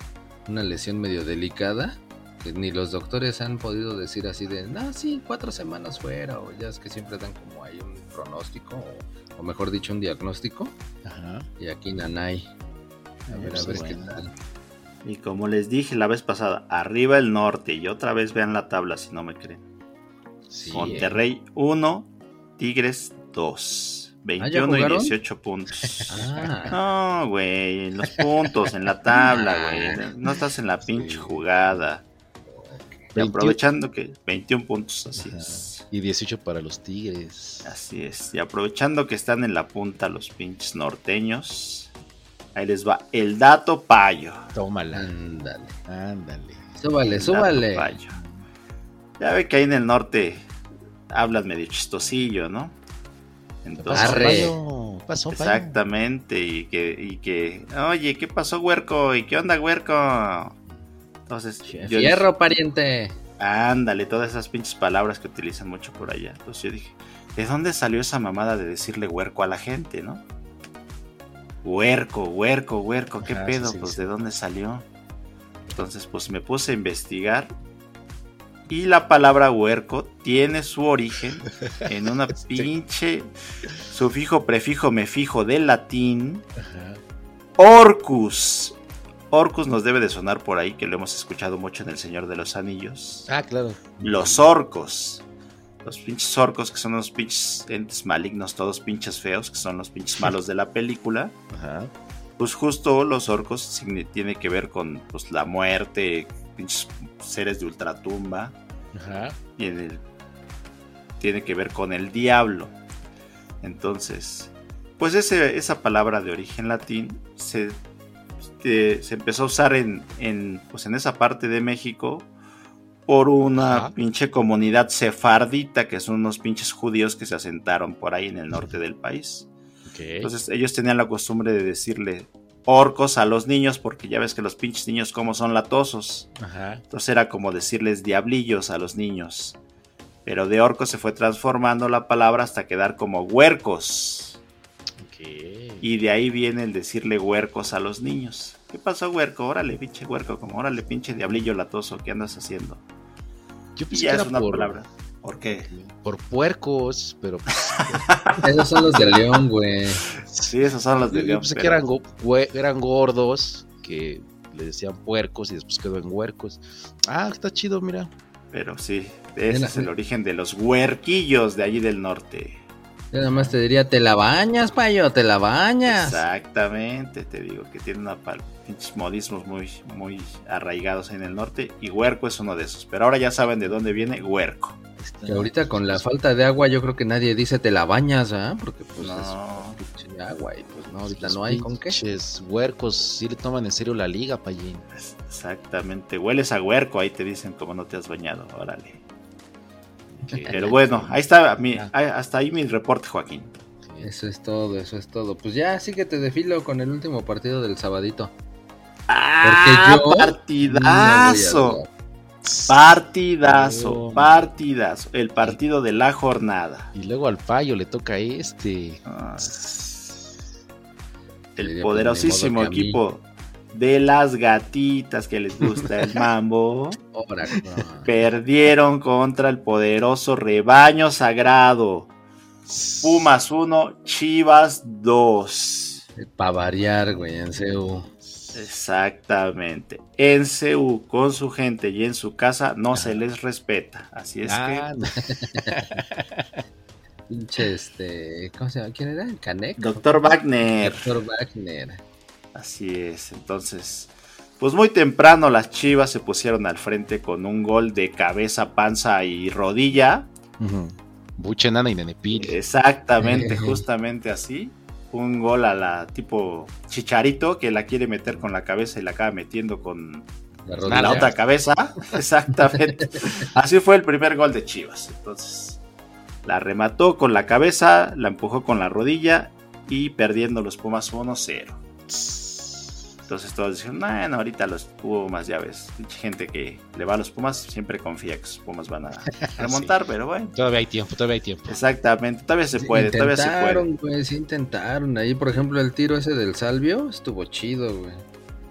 una lesión medio delicada. Que ni los doctores han podido decir así de, no, sí, cuatro semanas fuera. O ya es que siempre dan como ahí un pronóstico. O, o mejor dicho, un diagnóstico. Ajá. Y aquí Nanay. A ver, a Pues ver qué tal. Y como les dije la vez pasada, arriba el norte. Y otra vez vean la tabla si no me creen. Sí, Monterrey 1, Tigres 2. 21 y jugaron? 18 puntos. Ah, No, güey, los puntos, en la tabla, güey. No estás en la pinche Sí. jugada. Y 21. aprovechando que 21 puntos, así Ajá. es. Y 18 para los Tigres. Así es. Y aprovechando que están en la punta los pinches norteños, ahí les va el dato payo. Tómala. ándale. Ándale. Súbale, El súbale. dato payo. Ya ve que ahí en el norte hablan medio chistosillo, ¿no? Entonces, Arre. Payo? Pasó, Payo? Exactamente, y que, y que, oye, ¿qué pasó, huerco? ¿Y qué onda, huerco? Entonces, yo Fierro, pariente. ándale, todas esas pinches palabras que utilizan mucho por allá. Entonces yo dije, ¿de dónde salió esa mamada de decirle huerco a la gente, no? Huerco, huerco, huerco, ¿qué Ajá, pedo? sí, pues, sí. ¿de dónde salió? Entonces, pues me puse a investigar. Y la palabra huerco tiene su origen en una pinche sufijo, prefijo, mefijo del latín Ajá. Orcus. Orcus nos debe de sonar por ahí, que lo hemos escuchado mucho en El Señor de los Anillos. Ah, claro. Los orcos. Los pinches orcos, que son los pinches entes malignos, todos pinches feos, que son los pinches malos de la película. Ajá. Pues justo los orcos tiene que ver con pues, la muerte, pinches seres de ultratumba. Ajá. y en el- tiene que ver con el diablo. Entonces, pues ese- esa palabra de origen latín se, este, se empezó a usar en, en, pues en esa parte de México por una Ajá. pinche comunidad sefardita, que son unos pinches judíos que se asentaron por ahí en el norte del país. Entonces ellos tenían la costumbre de decirle orcos a los niños, porque ya ves que los pinches niños como son latosos. Ajá. Entonces era como decirles diablillos a los niños. Pero de orcos se fue transformando la palabra hasta quedar como huercos. Y de ahí viene el decirle huercos a los niños. ¿Qué pasó, huerco? Órale, pinche huerco. Como órale, pinche diablillo latoso. ¿Qué andas haciendo? Yo pensé ya que es era una por, palabra. ¿Por qué? por puercos, pero pues, Esos son los de León, güey. Sí, esos son los de yo León. pensé que eran, go- eran gordos, que le decían puercos y después quedó en huercos. Ah, está chido, mira. Pero sí, ese Mira, es el mira. origen de los huerquillos de allí del norte. Yo nada más te diría, te la bañas, payo, te la bañas. Exactamente, te digo que tiene una pal- pinches modismos muy, muy arraigados en el norte y huerco es uno de esos. Pero ahora ya saben de dónde viene huerco. Que ahorita con la falta de agua yo creo que nadie dice te la bañas, ¿ah? Porque pues No. es pinche agua y pues no, ahorita Los no hay con qué. pinches huercos sí le toman en serio la liga, Payín. Exactamente, hueles a huerco, ahí te dicen como no te has bañado, órale. Pero bueno, ahí está, mi, hasta ahí mi reporte, Joaquín. Eso es todo, eso es todo. Pues ya, síguete de filo con el último partido del sabadito. ¡Ah, yo partidazo! No. Partidazo, Oh. partidazo. El partido de la jornada. Y luego al payo le toca este. Ah, El poderosísimo pues, mí. equipo de las gatitas que les gusta el mambo. Perdieron contra el poderoso rebaño sagrado. Pumas 1, Chivas 2. Para variar, güey, en CU. Exactamente. En CU, con su gente y en su casa, no se les respeta. Así es Ah, Pinche, este. ¿Cómo se llama? ¿Quién era? ¿El Canek? que. Doctor Wagner. Doctor Wagner. Así es. Entonces, pues muy temprano las Chivas se pusieron al frente con un gol de cabeza, panza y rodilla. Buche, nana y nenepil. Exactamente, justamente así. Un gol a la tipo Chicharito que la quiere meter con la cabeza y la acaba metiendo con La la otra cabeza. Exactamente. Así fue el primer gol de Chivas. Entonces, la remató con la cabeza, la empujó con la rodilla y perdiendo los Pumas 1-0. Entonces todos dijeron, bueno, ahorita los Pumas, ya ves. Gente que le va a los Pumas siempre confía que los Pumas van a remontar, pero bueno. Todavía hay tiempo, todavía hay tiempo. Exactamente, todavía se puede, todavía se puede. Sí intentaron. Ahí, por ejemplo, el tiro ese del Salvio estuvo chido, güey.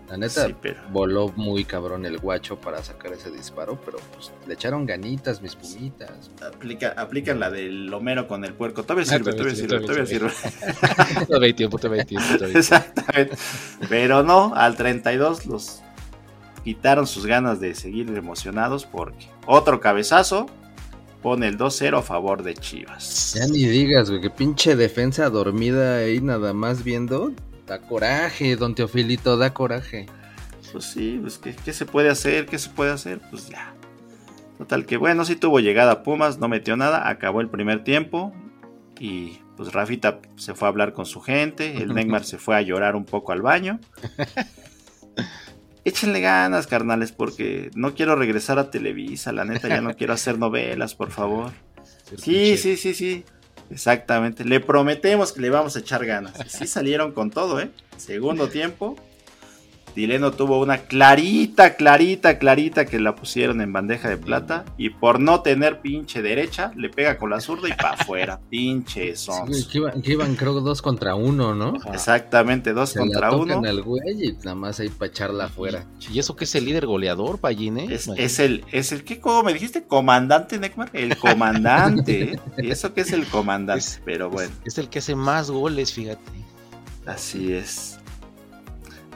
La neta, Sí, pero voló muy cabrón el guacho para sacar ese disparo, pero pues le echaron ganitas mis pumitas. aplica, aplican la del Homero con el puerco. Todavía Ah, sirve, todavía todavía sirve, todavía sirve. Todavía tiempo, todavía tiempo. Exactamente. Pero no, al 32 los quitaron sus ganas de seguir emocionados porque otro cabezazo pone el 2-0 a favor de Chivas. Ya ni digas, güey, que pinche defensa dormida ahí nada más viendo. Da coraje, don Teofilito, da coraje. Pues sí, pues ¿qué, qué se puede hacer? ¿Qué se puede hacer? Pues ya. Total que bueno, sí tuvo llegada Pumas, no metió nada, acabó el primer tiempo y pues Rafita se fue a hablar con su gente, el Neymar se fue a llorar un poco al baño. Échenle ganas, carnales, porque no quiero regresar a Televisa, la neta, ya no quiero hacer novelas, por favor. Sí, sí, sí, sí. Exactamente. Le prometemos que le vamos a echar ganas. Sí salieron con todo, ¿eh? Segundo tiempo. Dileno tuvo una clarita, clarita, clarita que la pusieron en bandeja de plata. Y por no tener pinche derecha, le pega con la zurda y para afuera. Pinche Sí, sons. que, iban, que iban, creo, dos contra uno, ¿no? Exactamente, dos Se contra la uno. tocan al güey y nada más ahí para echarla afuera. Y eso que es el líder goleador, Payín, ¿eh? Es, el, es el, ¿qué cómo me dijiste? ¿Comandante, Neckmar? El comandante, ¿eh? Y eso que es el comandante, Es- pero bueno. Es, es el que hace más goles, fíjate. Así es.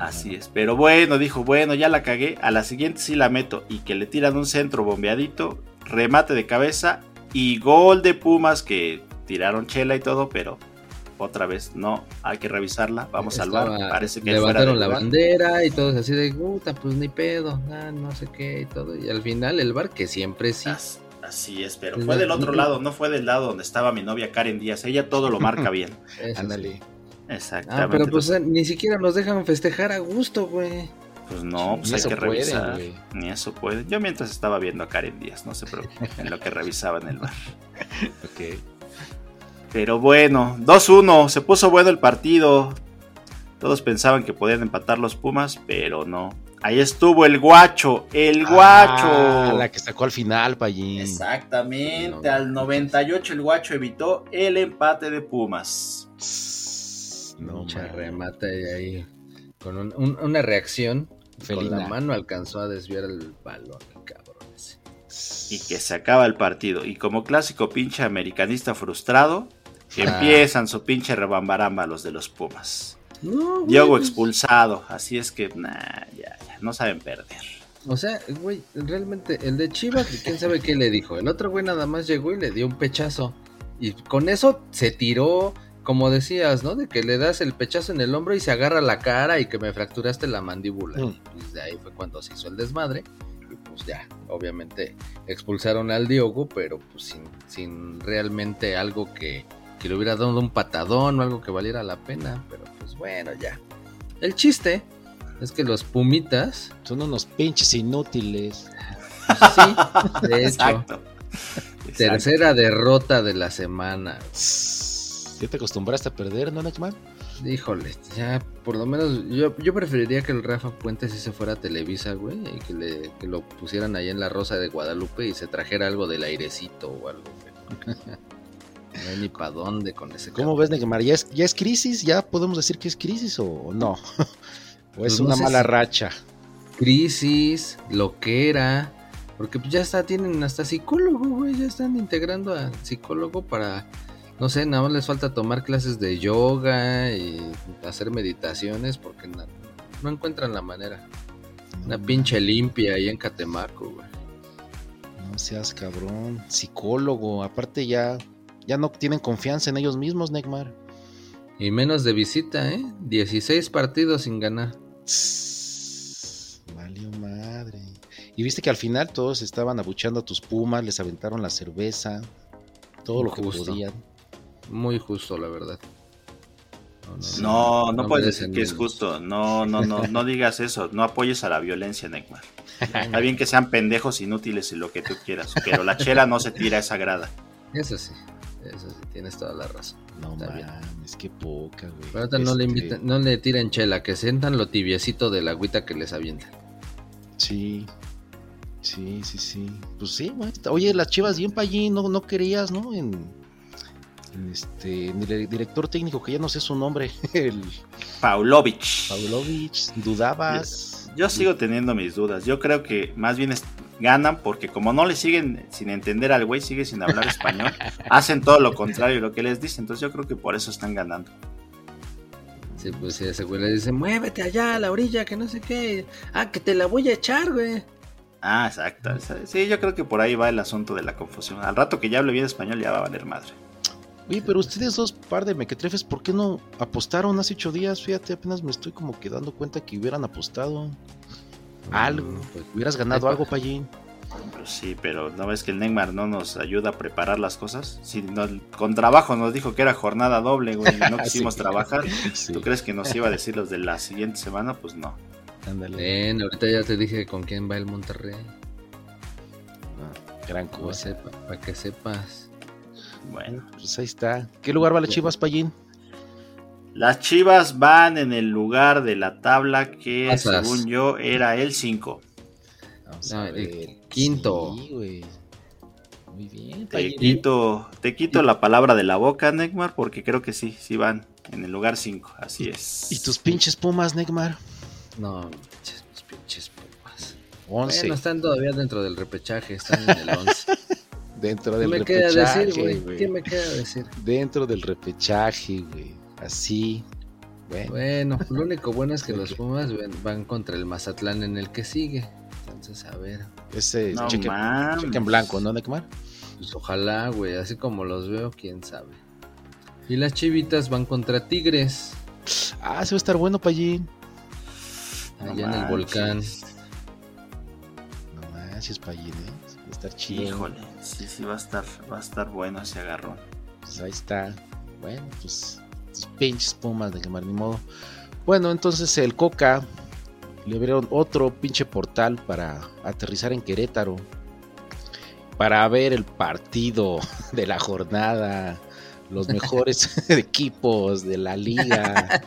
Así es. Pero bueno, dijo, bueno, ya la cagué. A la siguiente sí la meto. Y que le tiran un centro bombeadito. Remate de cabeza. Y gol de Pumas que tiraron chela y todo. Pero otra vez no. Hay que revisarla. Vamos a salvar. Estaba- Parece que fuera levantaron de la bandera y todos así de puta, pues ni pedo, no sé qué y todo. Y al final el bar que siempre sí. As- Así es, pero Pues fue del otro lado, no fue del lado donde estaba mi novia Karen Díaz. Ella todo lo marca bien. Ándale. Exactamente. Ah, pero pues eh, ni siquiera nos dejan festejar a gusto, güey. Pues no, pues Ni hay que revisar. Ni eso puede. Yo mientras estaba viendo a Karen Díaz, no se preocupen, en lo que revisaba en el bar. Ok. Pero bueno, 2-1, se puso bueno el partido. Todos pensaban que podían empatar los Pumas, pero no. Ahí estuvo el guacho, el guacho. Ah, la que sacó al final, Payín. Exactamente, No, al 98 el guacho evitó el empate de Pumas. No, man. remate ahí. Con un- un- una reacción. Con Felina. la mano alcanzó a desviar el balón, cabrón ese. Y que se acaba el partido. Y como clásico pinche americanista frustrado, Ah. empiezan su pinche rebambaramba los de los Pumas. No, Diogo pues, expulsado, así es que, nah, ya, ya, no saben perder. O sea, güey, realmente el de Chivas, quién sabe qué le dijo. El otro güey nada más llegó y le dio un pechazo. Y con eso se tiró, como decías, ¿no? De que le das el pechazo en el hombro y se agarra la cara y que me fracturaste la mandíbula. Mm. Y pues de ahí fue cuando se hizo el desmadre. Y pues ya, obviamente expulsaron al Diogo, pero pues sin, sin realmente algo que, que le hubiera dado un patadón o algo que valiera la pena. Pero pues bueno, ya. El chiste es que los Pumitas, Son unos pinches inútiles. sí, de hecho, Exacto. Exacto. tercera derrota de la semana. ¿Ya te acostumbraste a perder, no, Neckman? Híjole, ya por lo menos yo, yo preferiría que el Rafa Puente sí se fuera a Televisa, güey, y que, le, que lo pusieran ahí en la Rosa de Guadalupe y se trajera algo del airecito o algo. güey. No hay ni para dónde con ese. ¿Cómo ves, Neymar? ¿Ya es, ¿Ya es crisis? ¿Ya podemos decir que es crisis o, no? ¿O es Pues no una sé mala si- racha? Crisis, loquera, porque pues ya está, tienen hasta psicólogo, güey, ya están integrando a psicólogo para, no sé, nada más les falta tomar clases de yoga y hacer meditaciones porque no, no encuentran la manera. Una pinche limpia ahí en Catemaco, güey. No seas cabrón. Psicólogo. Aparte ya, ya no tienen confianza en ellos mismos, Neymar. Y menos de visita, ¿eh? 16 partidos sin ganar. Valió madre. Y viste que al final todos estaban abucheando a tus pumas, les aventaron la cerveza, todo lo que podían. Muy justo, la verdad. No, no, puedes merecen decir que es justo. No, no, no, no digas eso. No apoyes a la violencia, Neymar. Está bien que sean pendejos inútiles y lo que tú quieras, pero la chela no se tira a esa grada. Eso sí, eso sí, tienes toda la razón. No Está bien. mames, qué poca, güey. Pero no le Este, invitan, no le tiren chela, que sientan lo tibiecito de la agüita que les avientan. Sí. Sí, sí, sí. Pues sí, güey. Oye, las chivas bien para allí, no, no querías, ¿no? En, en este, el director técnico, que ya no sé su nombre, el Paulovich. Pavlovich, dudabas. Yo sigo teniendo mis dudas. Yo creo que más bien es- ganan porque como no le siguen sin entender al güey, sigue sin hablar español, hacen todo lo contrario de lo que les dice. Entonces yo creo que por eso están ganando. Sí, pues sí, ese güey le dice, muévete allá a la orilla, que no sé qué. Ah, que te la voy a echar, güey. Ah, exacto. Sí, yo creo que por ahí va el asunto de la confusión. Al rato que ya hable bien español ya va a valer madre. Oye, pero ustedes dos par de mequetrefes, ¿por qué no apostaron hace ocho días? Fíjate, apenas me estoy como que dando cuenta que hubieran apostado algo. Mm, pues, Hubieras ganado algo, Pallín. Pues sí, pero ¿no ves que el Neymar no nos ayuda a preparar las cosas? Si nos- con trabajo nos dijo que era jornada doble, güey, y no quisimos Sí. trabajar. Sí, ¿Tú crees que nos iba a decir los de la siguiente semana? Pues no. ándale. Ahorita ya te dije con quién va el Monterrey. Ah, gran Para cosa. que sepas. Bueno. Pues ahí está. ¿Qué lugar va la Chivas, Pallín? Las Chivas van en el lugar de la tabla que, Pasas. según yo, era el 5. Vamos No, a el quinto. Sí, güey. Muy bien, Te quito, te quito la palabra de la boca, Neymar, porque creo que sí, sí van en el lugar 5. Así es. ¿Y tus pinches pumas, Neymar? No, pinches, pinches pumas. 11. Bueno, están todavía dentro del repechaje, están en el 11. Dentro ¿Qué del me queda repechaje, decir, güey? ¿Qué me queda decir? Dentro del repechaje, güey. Así. Bueno. Bueno, lo único bueno es que los Pumas van contra el Mazatlán en el que sigue. Entonces, a ver, Ese No cheque, cheque en blanco, ¿no, Neymar? pues ojalá, güey, así como los veo, quién sabe. Y las chivitas van contra Tigres, Ah, se va a estar bueno, Pallín. No allá en el volcán. No manches, Pallín, ¿eh? Va a estar chido. Híjole, sí, sí, va a estar, va a estar bueno ese agarrón. Pues ahí está. Bueno, pues pinches pumas de quemar ni modo. Bueno, entonces el Coca le abrieron otro pinche portal para aterrizar en Querétaro. Para ver el partido de la jornada. Los mejores equipos de la liga.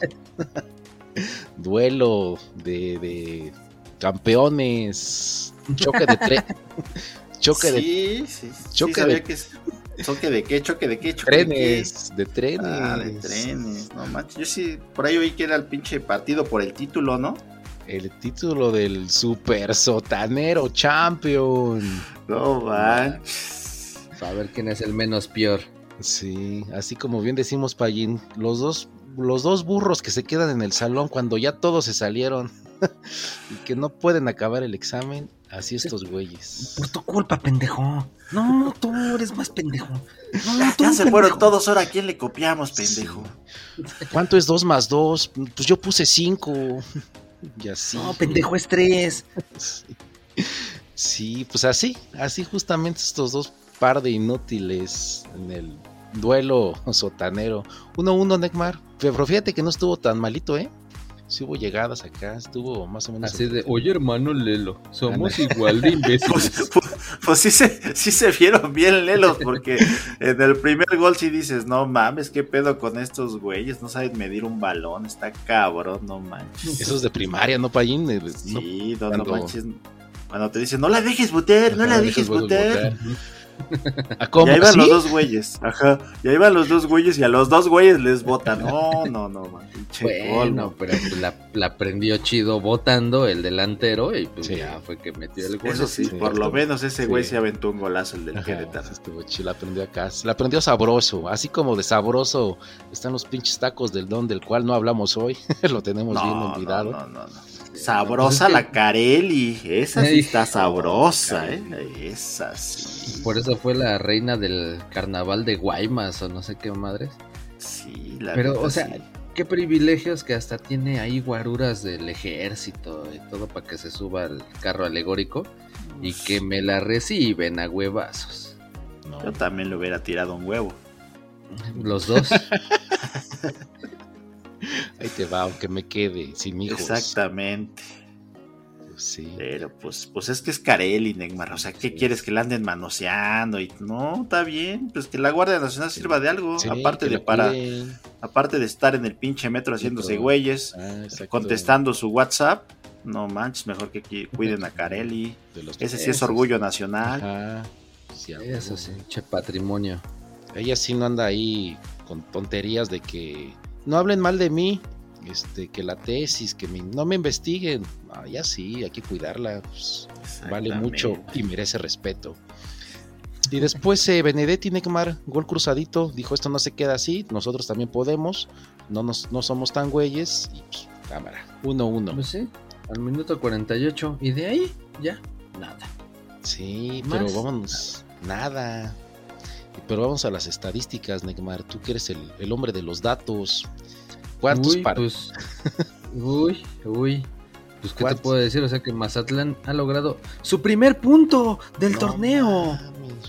Duelo de, de campeones. Choque de tre- Choque de sí, sí, sí, choque de- que es- ¿Choque de qué? ¿Choque de qué? ¿Choque de qué? trenes. De trenes. Ah, de trenes, no manches. Yo sí, por ahí oí que era el pinche partido por el título, ¿no? El título del Super Sotanero Champion. No manches. Para ver quién es el menos peor. Sí, así como bien decimos, Pallín, los dos, los dos burros que se quedan en el salón cuando ya todos se salieron. y que no pueden acabar el examen, así estos güeyes. Por tu culpa, pendejo. No, tú eres más pendejo. No, tú, Ya se pendejo. fueron todos, ahora ¿a quién le copiamos, pendejo? ¿Cuánto es 2 más 2? Pues yo puse 5. Y así. No, pendejo, es tres. Sí. Sí, pues así, así justamente estos dos par de inútiles en el duelo sotanero. 1-1 Neckmar, pero fíjate que no estuvo tan malito, ¿eh? Sí hubo llegadas acá, estuvo más o menos... Así de, oye, hermano Lelo, somos igual de Pues, imbéciles. pues- pues sí, se, sí se vieron bien lelos, porque en el primer gol sí dices, no mames, qué pedo con estos güeyes, no saben medir un balón, está cabrón, no manches. Esos de primaria, ¿no, Payín? Eh, pues, No, Sí, no, no cuando- manches. Cuando te dicen, no la dejes botear, no la dejes botear. ¿A cómo? Y ahí van ¿Sí? los dos güeyes, ajá. Y ahí van los dos güeyes y a los dos güeyes les botan. No, no, no, man. pinche Bueno, pero pues la, la prendió chido votando el delantero y pues Sí. ya fue que metió el gol. Eso sí, Sí, por lo menos ese güey sí. se aventó un golazo el del Ajá, Querétaro. estuvo chido, la aprendió acá. La aprendió sabroso. Así como de sabroso están los pinches tacos del don del cual no hablamos hoy. Lo tenemos bien No, olvidado. no, no, no. Sabrosa la Carelli. Esa sí está sabrosa, ¿eh? Esa sí. Por eso fue la reina del carnaval de Guaymas o no sé qué madres. Sí, la Pero, o sea, sí. qué privilegios que hasta tiene ahí guaruras del ejército y todo para que se suba al carro alegórico y que me la reciben a huevazos. No. Yo también le hubiera tirado un huevo. Los dos. Ahí te va, aunque me quede sin hijos. Exactamente. Pues sí. Pero pues, pues es que es Carelli, Neymar. O sea, ¿qué Sí. quieres que la anden manoseando? Y no, está bien. Pues que la Guardia Nacional sirva de algo. Sí, aparte de para, aparte de estar en el pinche metro haciéndose güeyes, Ah, contestando su WhatsApp. No manches, mejor que cuiden a Carelli. De los- Ese sí es orgullo nacional. Ajá. Eso sí, che patrimonio. Ella sí no anda ahí con tonterías de que no hablen mal de mí, este, que la tesis, que me- no me investiguen. Ah, ya sí, hay que cuidarla. pues, vale mucho y merece respeto. Y después eh, Benedetti Neymar, gol cruzadito, dijo esto no se queda así, nosotros también podemos, no, nos, no somos tan güeyes, y pues, cámara, 1-1. Pues sí, al minuto 48. Y de ahí, ya, nada. Sí, ¿Más? pero vámonos, nada. Pero vamos a las estadísticas, Neymar, tú que eres el, el hombre de los datos. ¿Cuántos uy, pues, uy, uy. Pues, ¿qué te puedo decir? O sea, que Mazatlán ha logrado su primer punto del torneo.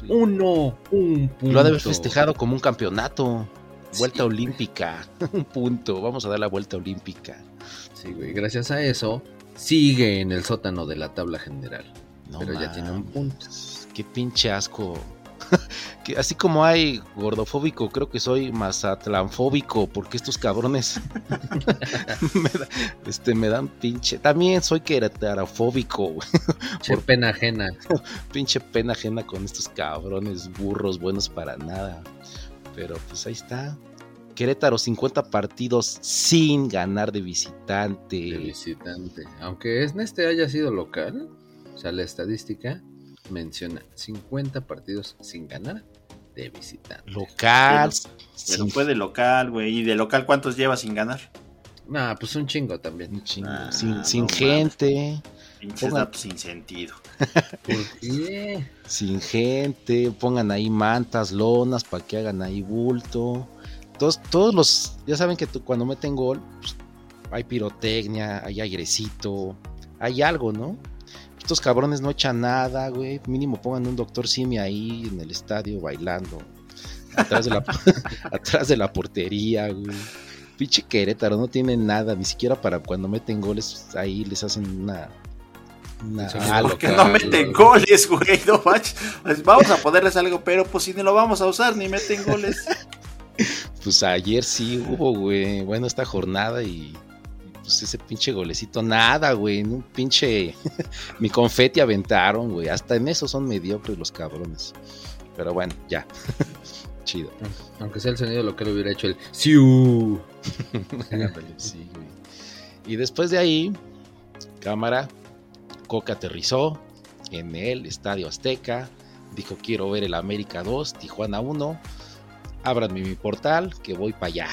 Uno, un punto. Lo ha de haber festejado como un campeonato. Vuelta olímpica. Un punto. Vamos a dar la vuelta olímpica. Sí, güey. Gracias a eso, sigue en el sótano de la tabla general. No Pero ya tiene un punto. Qué pinche asco. que así como hay gordofóbico, creo que soy mazatlanfóbico, porque estos cabrones me, da- este, me dan pinche. También soy queretarofóbico, güey. Che pena ajena. pinche pena ajena con estos cabrones burros buenos para nada. Pero pues ahí está. Querétaro 50 partidos sin ganar de visitante. de visitante. Aunque este haya sido local, o sea, la estadística menciona 50 partidos sin ganar de visitante. Local. Pero fue de local, güey. ¿Y de local cuántos lleva sin ganar? Nah, pues un chingo también. un chingo, Ah, sin no sin mames. gente. Pinches datos sin sentido. ¿Por qué? Sin gente. Pongan ahí mantas, lonas para que hagan ahí bulto. Todos, todos los. Ya saben que tú- cuando meten gol, pues, hay pirotecnia, hay airecito, hay algo, ¿no? Estos cabrones no echan nada, güey. Mínimo pongan un doctor Simi ahí en el estadio bailando. Atrás de la, atrás de la portería, güey. Pinche Querétaro no tiene nada, ni siquiera para cuando meten goles ahí les hacen una. una Porque no meten goles, güey. No manches. Pues vamos a ponerles algo, pero pues si ni lo vamos a usar, ni meten goles. Pues ayer sí hubo, güey. Bueno, esta jornada y. Pues ese pinche golecito, nada, güey. Un pinche. Mi confeti aventaron, güey. Hasta en eso son mediocres los cabrones. Pero bueno, ya. Chido. Aunque sea el sonido local hubiera hecho el siu. Sí, güey. Y después de ahí, cámara, Coca aterrizó en el Estadio Azteca. Dijo: Quiero ver el América 2, Tijuana 1. Ábranme mi portal, que voy para allá.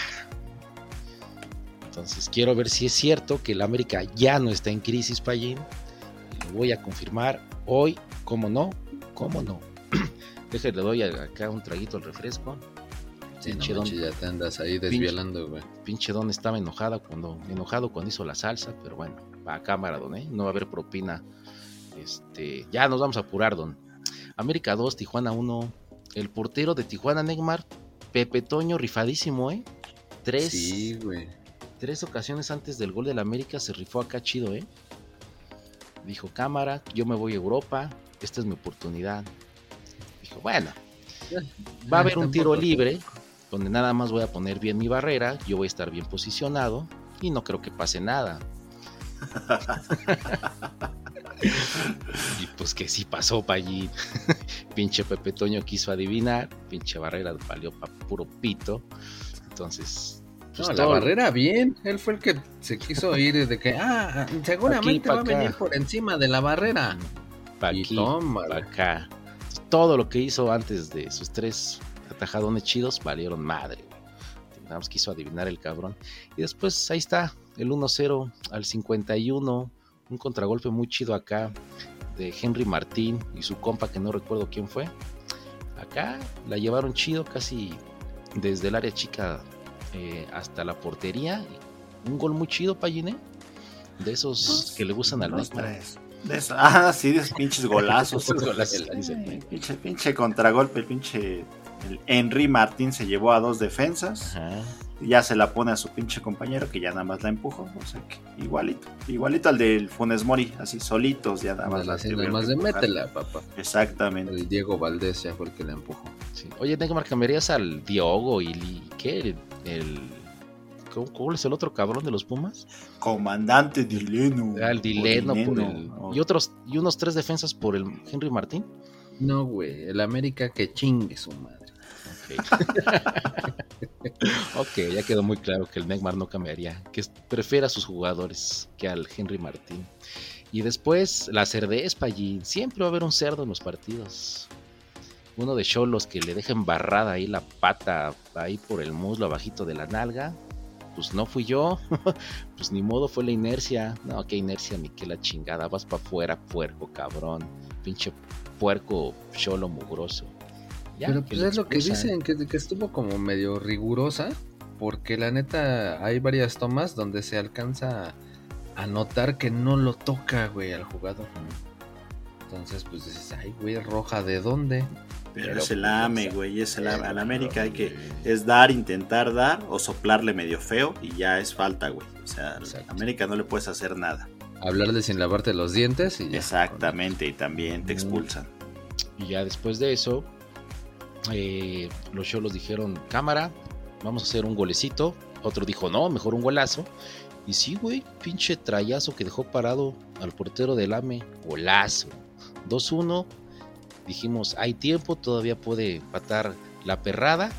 Entonces quiero ver si es cierto que el América ya no está en crisis, Payín. Lo voy a confirmar hoy, ¿cómo no? ¿Cómo no? Déjale, le doy acá un traguito al refresco. Sí, no Pinche don- manches, ya te andas ahí desvielando, güey. Pinche Don estaba enojada cuando, enojado cuando hizo la salsa, pero bueno, va a cámara, Don, ¿eh? No va a haber propina. Este, ya nos vamos a apurar, Don. América 2, Tijuana 1. El portero de Tijuana, Neymar, Pepe Toño, rifadísimo, ¿eh? Tres, Sí, güey. Tres ocasiones antes del gol del América se rifó acá chido, ¿eh? Dijo, cámara, yo me voy a Europa, esta es mi oportunidad. Dijo, bueno, va a Ah, haber un tiro libre donde nada más voy a poner bien mi barrera, yo voy a estar bien posicionado y no creo que pase nada. y pues que sí pasó para allí. pinche Pepe Toño quiso adivinar, pinche barrera valió pa' puro pito. Entonces, pues No, la barrera bien. Él fue el que se quiso ir de que, ah, seguramente pa' va a acá. venir por encima de la barrera. pa' y aquí, toma, acá. Todo lo que hizo antes de sus tres atajadones chidos valieron madre. Nada más quiso adivinar el cabrón. Y después ahí está, el 1-0 al 51. Un contragolpe muy chido acá de Henry Martín y su compa que no recuerdo quién fue. Acá la llevaron chido casi desde el área chica eh, hasta la portería. Un gol muy chido, Palliné. De esos que le gustan al tres. De eso- ah, sí, de esos pinches golazos. Esos golazos, pinche, pinche contragolpe, el pinche. El Henry Martín se llevó a dos defensas. Ajá. Y Ya se la pone a su pinche compañero que ya nada más la empujó. O sea que igualito. Igualito al del Funes Mori, así solitos, ya nada más. la más de empujar. métela, papá. Exactamente. El Diego Valdés ya fue el que la empujó. Sí. Oye, Neymar, ¿cambiarías al Diogo y qué? El, el- ¿cómo, cómo es el otro cabrón de los Pumas? Comandante Dileno. Al Dileno por el, y otros y unos tres defensas por el Henry Martín. No, güey. El América que chingue su madre. Ok. ya quedó muy claro que el Neymar no cambiaría, que prefiere a sus jugadores que al Henry Martín. Y después la cerdez, Pallín. Siempre va a haber un cerdo en los partidos. Uno de Cholos que le deja embarrada ahí la pata ahí por el muslo abajito de la nalga. Pues no fui yo. pues ni modo, fue la inercia. No, qué inercia ni qué la chingada. Vas para afuera, puerco, cabrón. Pinche puerco cholo mugroso. Ya, Pero pues es lo que dicen, que, que estuvo como medio rigurosa, porque la neta hay varias tomas donde se alcanza a notar que no lo toca, güey, al jugador. Entonces, pues dices, ay, güey, roja, ¿de dónde? Pero, Pero, es el pues, AME, güey. Es el AME. Al pero, América hay que. Es dar, intentar dar o soplarle medio feo y ya es falta, güey. O sea. América no le puedes hacer nada. Hablarle sin lavarte los dientes y ya. Exactamente, y también te Mm. expulsan. Y ya después de eso, eh, los cholos dijeron, cámara, vamos a hacer un golecito. Otro dijo, no, mejor un golazo. Y sí, güey, pinche trayazo que dejó parado al portero del AME. Golazo. 2-1. Dijimos, hay tiempo, todavía puede patar la perrada.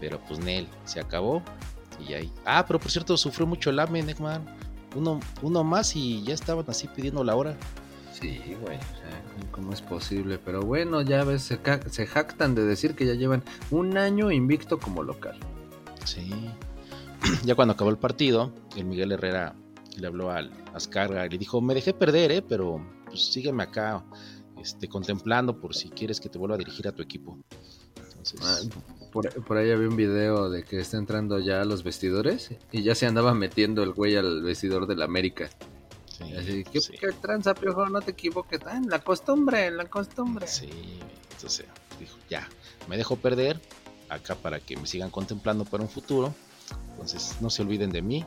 Pero pues Nel, se acabó. Y ahí. Ah, pero por cierto, sufrió mucho el AME, Neckman. Uno, uno más y ya estaban así pidiendo la hora. Sí, güey, o sea, ¿cómo es posible? Pero bueno, ya ves, se, se jactan de decir que ya llevan un año invicto como local. Sí. Ya cuando acabó el partido, el Miguel Herrera le habló al Ascarga y le dijo, me dejé perder, ¿eh? pero pues sígueme acá este, contemplando por si quieres que te vuelva a dirigir a tu equipo. Entonces, Ah, por, por ahí había un video de que está entrando ya a los vestidores y ya se andaba metiendo el güey al vestidor del América. Sí, Así, ¿qué, sí, qué tranza, piojo? No te equivoques. Ah, en la costumbre, en la costumbre. sí, entonces dijo, ya, me dejo perder acá para que me sigan contemplando para un futuro. Entonces, no se olviden de mí,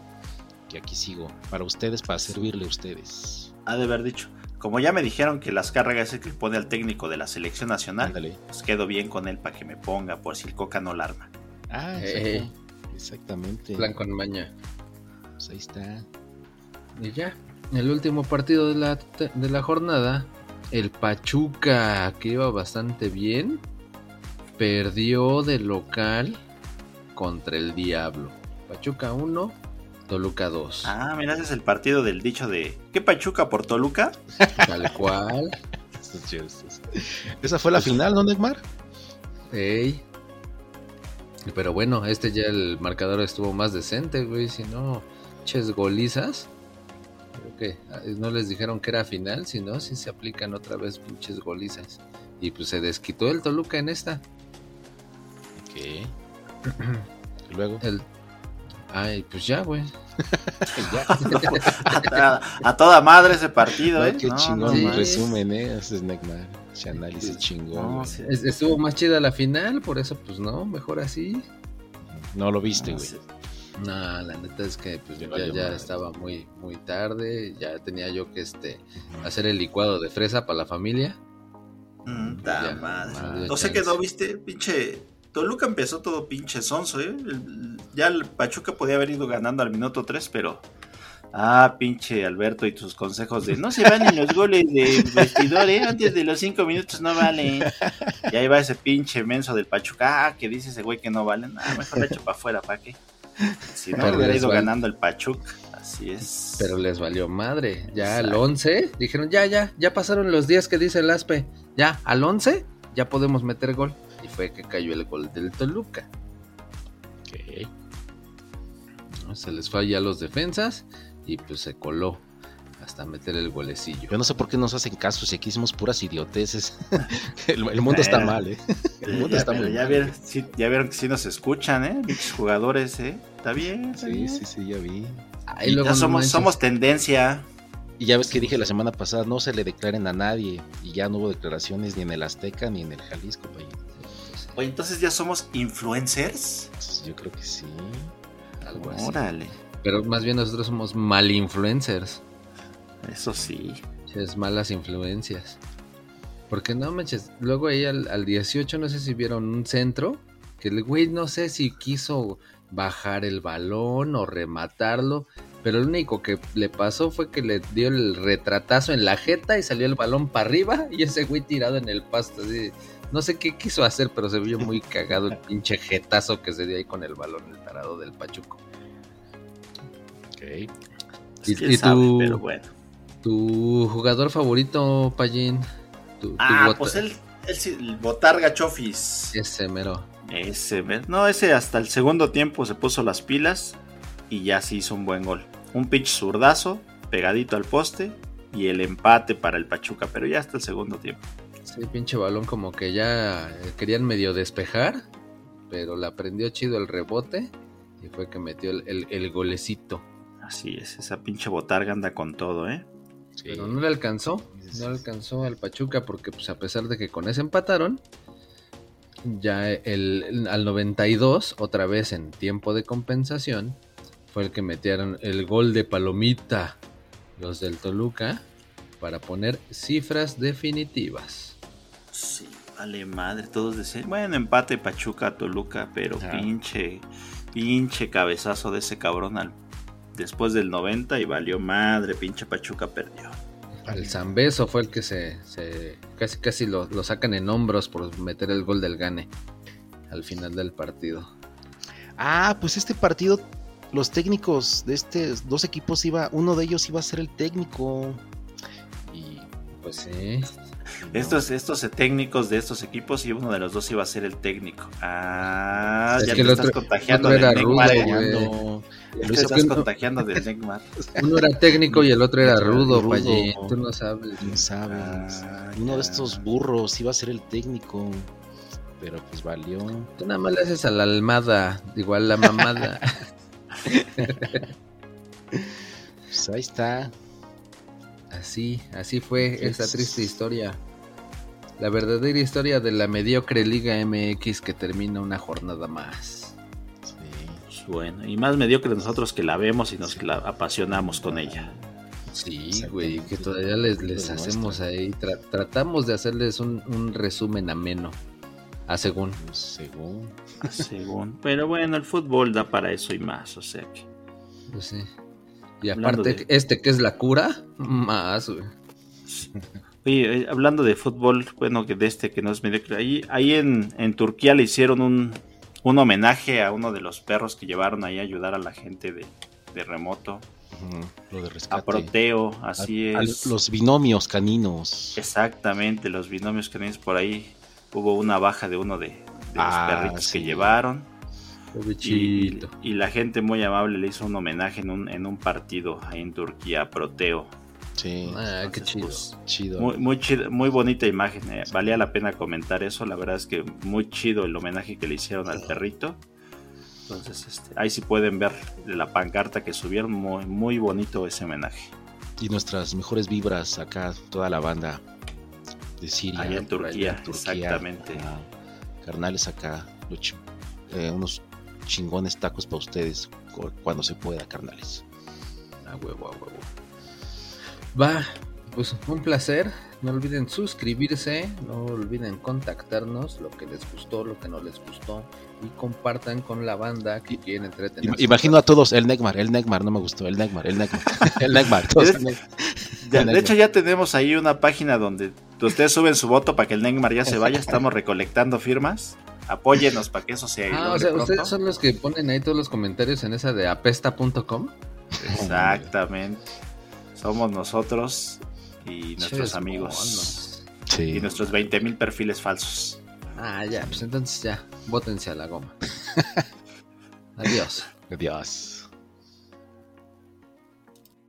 que aquí sigo para ustedes, para servirle a ustedes. Ha de haber dicho. Como ya me dijeron que las cargas es el que pone al técnico de la selección nacional, Ándale. pues quedo bien con él para que me ponga por si el coca no la arma. Ah, Eh. exacto. exactamente. Plan con maña. Pues ahí está. Y ya, el último partido de la, de la jornada, el Pachuca, que iba bastante bien, perdió de local contra el Diablo. Pachuca 1, Toluca 2. Ah, mira, ese es el partido del dicho de ¿qué Pachuca por Toluca? Tal cual. Esa fue la final, ¿no, Neymar? Ey. Pero bueno, este ya el marcador estuvo más decente, güey. Si no, pinches golizas. Creo que ah, no les dijeron que era final, sino si se aplican otra vez pinches golizas. Y pues se desquitó el Toluca en esta. Ok. Y luego. El... Ay, pues ya, güey. a, a toda madre ese partido, No, ¿eh? qué No, chingón no resumen, ¿eh? Ese es Neymar. Ese análisis chingón. Sí. Estuvo más chida la final, por eso pues no, mejor así. No lo viste, No, güey. sí. No, la neta es que pues, ya, ya estaba muy, muy tarde, ya tenía yo que este hacer el licuado de fresa para la familia. Mm, Ya, madre. madre, No sé qué no viste, pinche. Toluca empezó todo pinche sonso, ¿eh? El- ya el Pachuca podía haber ido ganando al minuto 3, pero. Ah, pinche Alberto y tus consejos de no se valen los goles de vestidor, ¿eh? Antes de los 5 minutos no valen. Y ahí va ese pinche menso del Pachuca. Ah, que dice ese güey que no valen. Ah, mejor lo echo para afuera, ¿para qué? Si no, Pero hubiera ido vale. ganando el Pachuca. Así es. Pero les valió madre. Ya al Exacto. 11 dijeron, ya, ya, ya pasaron los días que dice el ASPE. Ya, al 11 ya podemos meter gol. Y fue que cayó el gol del Toluca. Ok. ¿no? Se les fue allá a los defensas y pues se coló hasta meter el golecillo. Yo no sé por qué nos hacen caso si aquí hicimos puras idioteces. el, el mundo está mal, ¿eh? El mundo ya, está muy ya mal. vieron, sí, ya vieron que sí nos escuchan, ¿eh? Pinches jugadores, ¿eh? Está bien. está Sí, bien. sí, sí, ya vi. Ay, Y luego ya no somos, manches. somos tendencia. Y ya ves que dije la semana pasada, no se le declaren a nadie. Y ya no hubo declaraciones ni en el Azteca ni en el Jalisco, güey. Oye, entonces ya somos influencers. Entonces, yo creo que sí. Algo así. Órale. Pero más bien nosotros somos mal influencers. Eso sí. Es malas influencias. Porque no manches, luego ahí al, al 18 no sé si vieron un centro, que el güey no sé si quiso bajar el balón o rematarlo, pero lo único que le pasó fue que le dio el retratazo en la jeta y salió el balón para arriba y ese güey tirado en el pasto. así. No sé qué quiso hacer, pero se vio muy cagado el pinche jetazo que se dio ahí con el balón, el tarado del Pachuco. Ok. Y- quién y sabe, tú- pero bueno. ¿Tu jugador favorito, Pallín? Tu- Ah, pues sí, el Botarga Chofis. Ese mero. Ese, no, ese hasta el segundo tiempo se puso las pilas y ya se hizo un buen gol. Un pitch zurdazo, pegadito al poste y el empate para el Pachuca, pero ya hasta el segundo tiempo. Sí, pinche balón como que ya eh, querían medio despejar, pero la prendió chido el rebote y fue que metió el, el- el golecito. Así es, esa pinche Botarga anda con todo, ¿eh? Sí. Pero no le alcanzó, no le alcanzó al Pachuca porque pues a pesar de que con ese empataron, ya el, al 92, otra vez en tiempo de compensación, fue el que metieron el gol de Palomita, los del Toluca, para poner cifras definitivas. Sí, vale madre, todos decían, bueno, empate Pachuca Toluca, pero pinche, pinche cabezazo de ese cabrón al, después del 90 y valió madre, pinche Pachuca perdió. El Zambeso fue el que se, se- casi casi lo, lo sacan en hombros por meter el gol del Gane al final del partido. Ah, pues este partido, los técnicos de estos dos equipos iba, uno de ellos iba a ser el técnico. Y Pues sí. no. Estos, estos técnicos de estos equipos y uno de los dos iba a ser el técnico. Ah, Es ya que te el estás otro- contagiando otro era rudo, Lo hizo estás contagiando del Neymar. Uno era técnico y el otro era rudo, rudo. Tú no sabes. no sabes. Ah, Uno ya. de estos burros iba a ser el técnico. Pero pues valió. Tú nada más le haces a la almada, igual la mamada. Pues ahí está. así, así fue esa triste historia. La verdadera historia de la mediocre Liga MX que termina una jornada más. Pues Bueno, y más mediocre nosotros que la vemos y nos la apasionamos con ella. Sí, güey, que todavía les, les Lo hacemos ahí, tra- tratamos de hacerles un, un resumen ameno, a según. Pues, según. Según. Pero bueno, el fútbol da para eso y más, o sea que. Pues sí. Y aparte, de- este que es la cura, más, güey. Oye, eh, hablando de fútbol, bueno, que de este que no es mediocre, ahí, ahí en, en Turquía le hicieron un, un homenaje a uno de los perros que llevaron ahí a ayudar a la gente de, de remoto, Lo de rescate. a Proteo, así A- a es. los binomios caninos. Exactamente, los binomios tienes por ahí. Hubo una baja de uno de, de los Ah, perritos sí. que llevaron. Y, y, la gente muy amable le hizo un homenaje en un, en un partido ahí en Turquía, Proteo. Sí, ah, qué chido. Pues, chido. Muy, muy, muy bonita imagen. Eh. Valía la pena comentar eso. La verdad es que muy chido el homenaje que le hicieron al perrito. Entonces, este, ahí sí pueden ver la pancarta que subieron. Muy, muy bonito ese homenaje. Y nuestras mejores vibras acá, toda la banda de Siria. Allá en Turquía, exactamente. carnales acá, eh, unos chingones tacos para ustedes cuando se pueda, carnales. A huevo, a huevo. Va, pues un placer. No olviden suscribirse, no olviden contactarnos, lo que les gustó, lo que no les gustó, y compartan con la banda que quieren entretener. Imagino a todos, el Negmar, el Negmar, no me gustó, el Negmar, el Negmar, el Negmar. de hecho, ya tenemos ahí una página donde ustedes suben su voto para que el Negmar ya se vaya, estamos recolectando firmas. Apóyenos para que eso sea. Ah, o sea, ustedes son los que ponen ahí todos los comentarios en esa de apesta.com. Exactamente. Somos nosotros y nuestros amigos. Y nuestros 20.000 perfiles falsos. Ah, ya, pues entonces ya, bótense a la goma. Adiós. Adiós.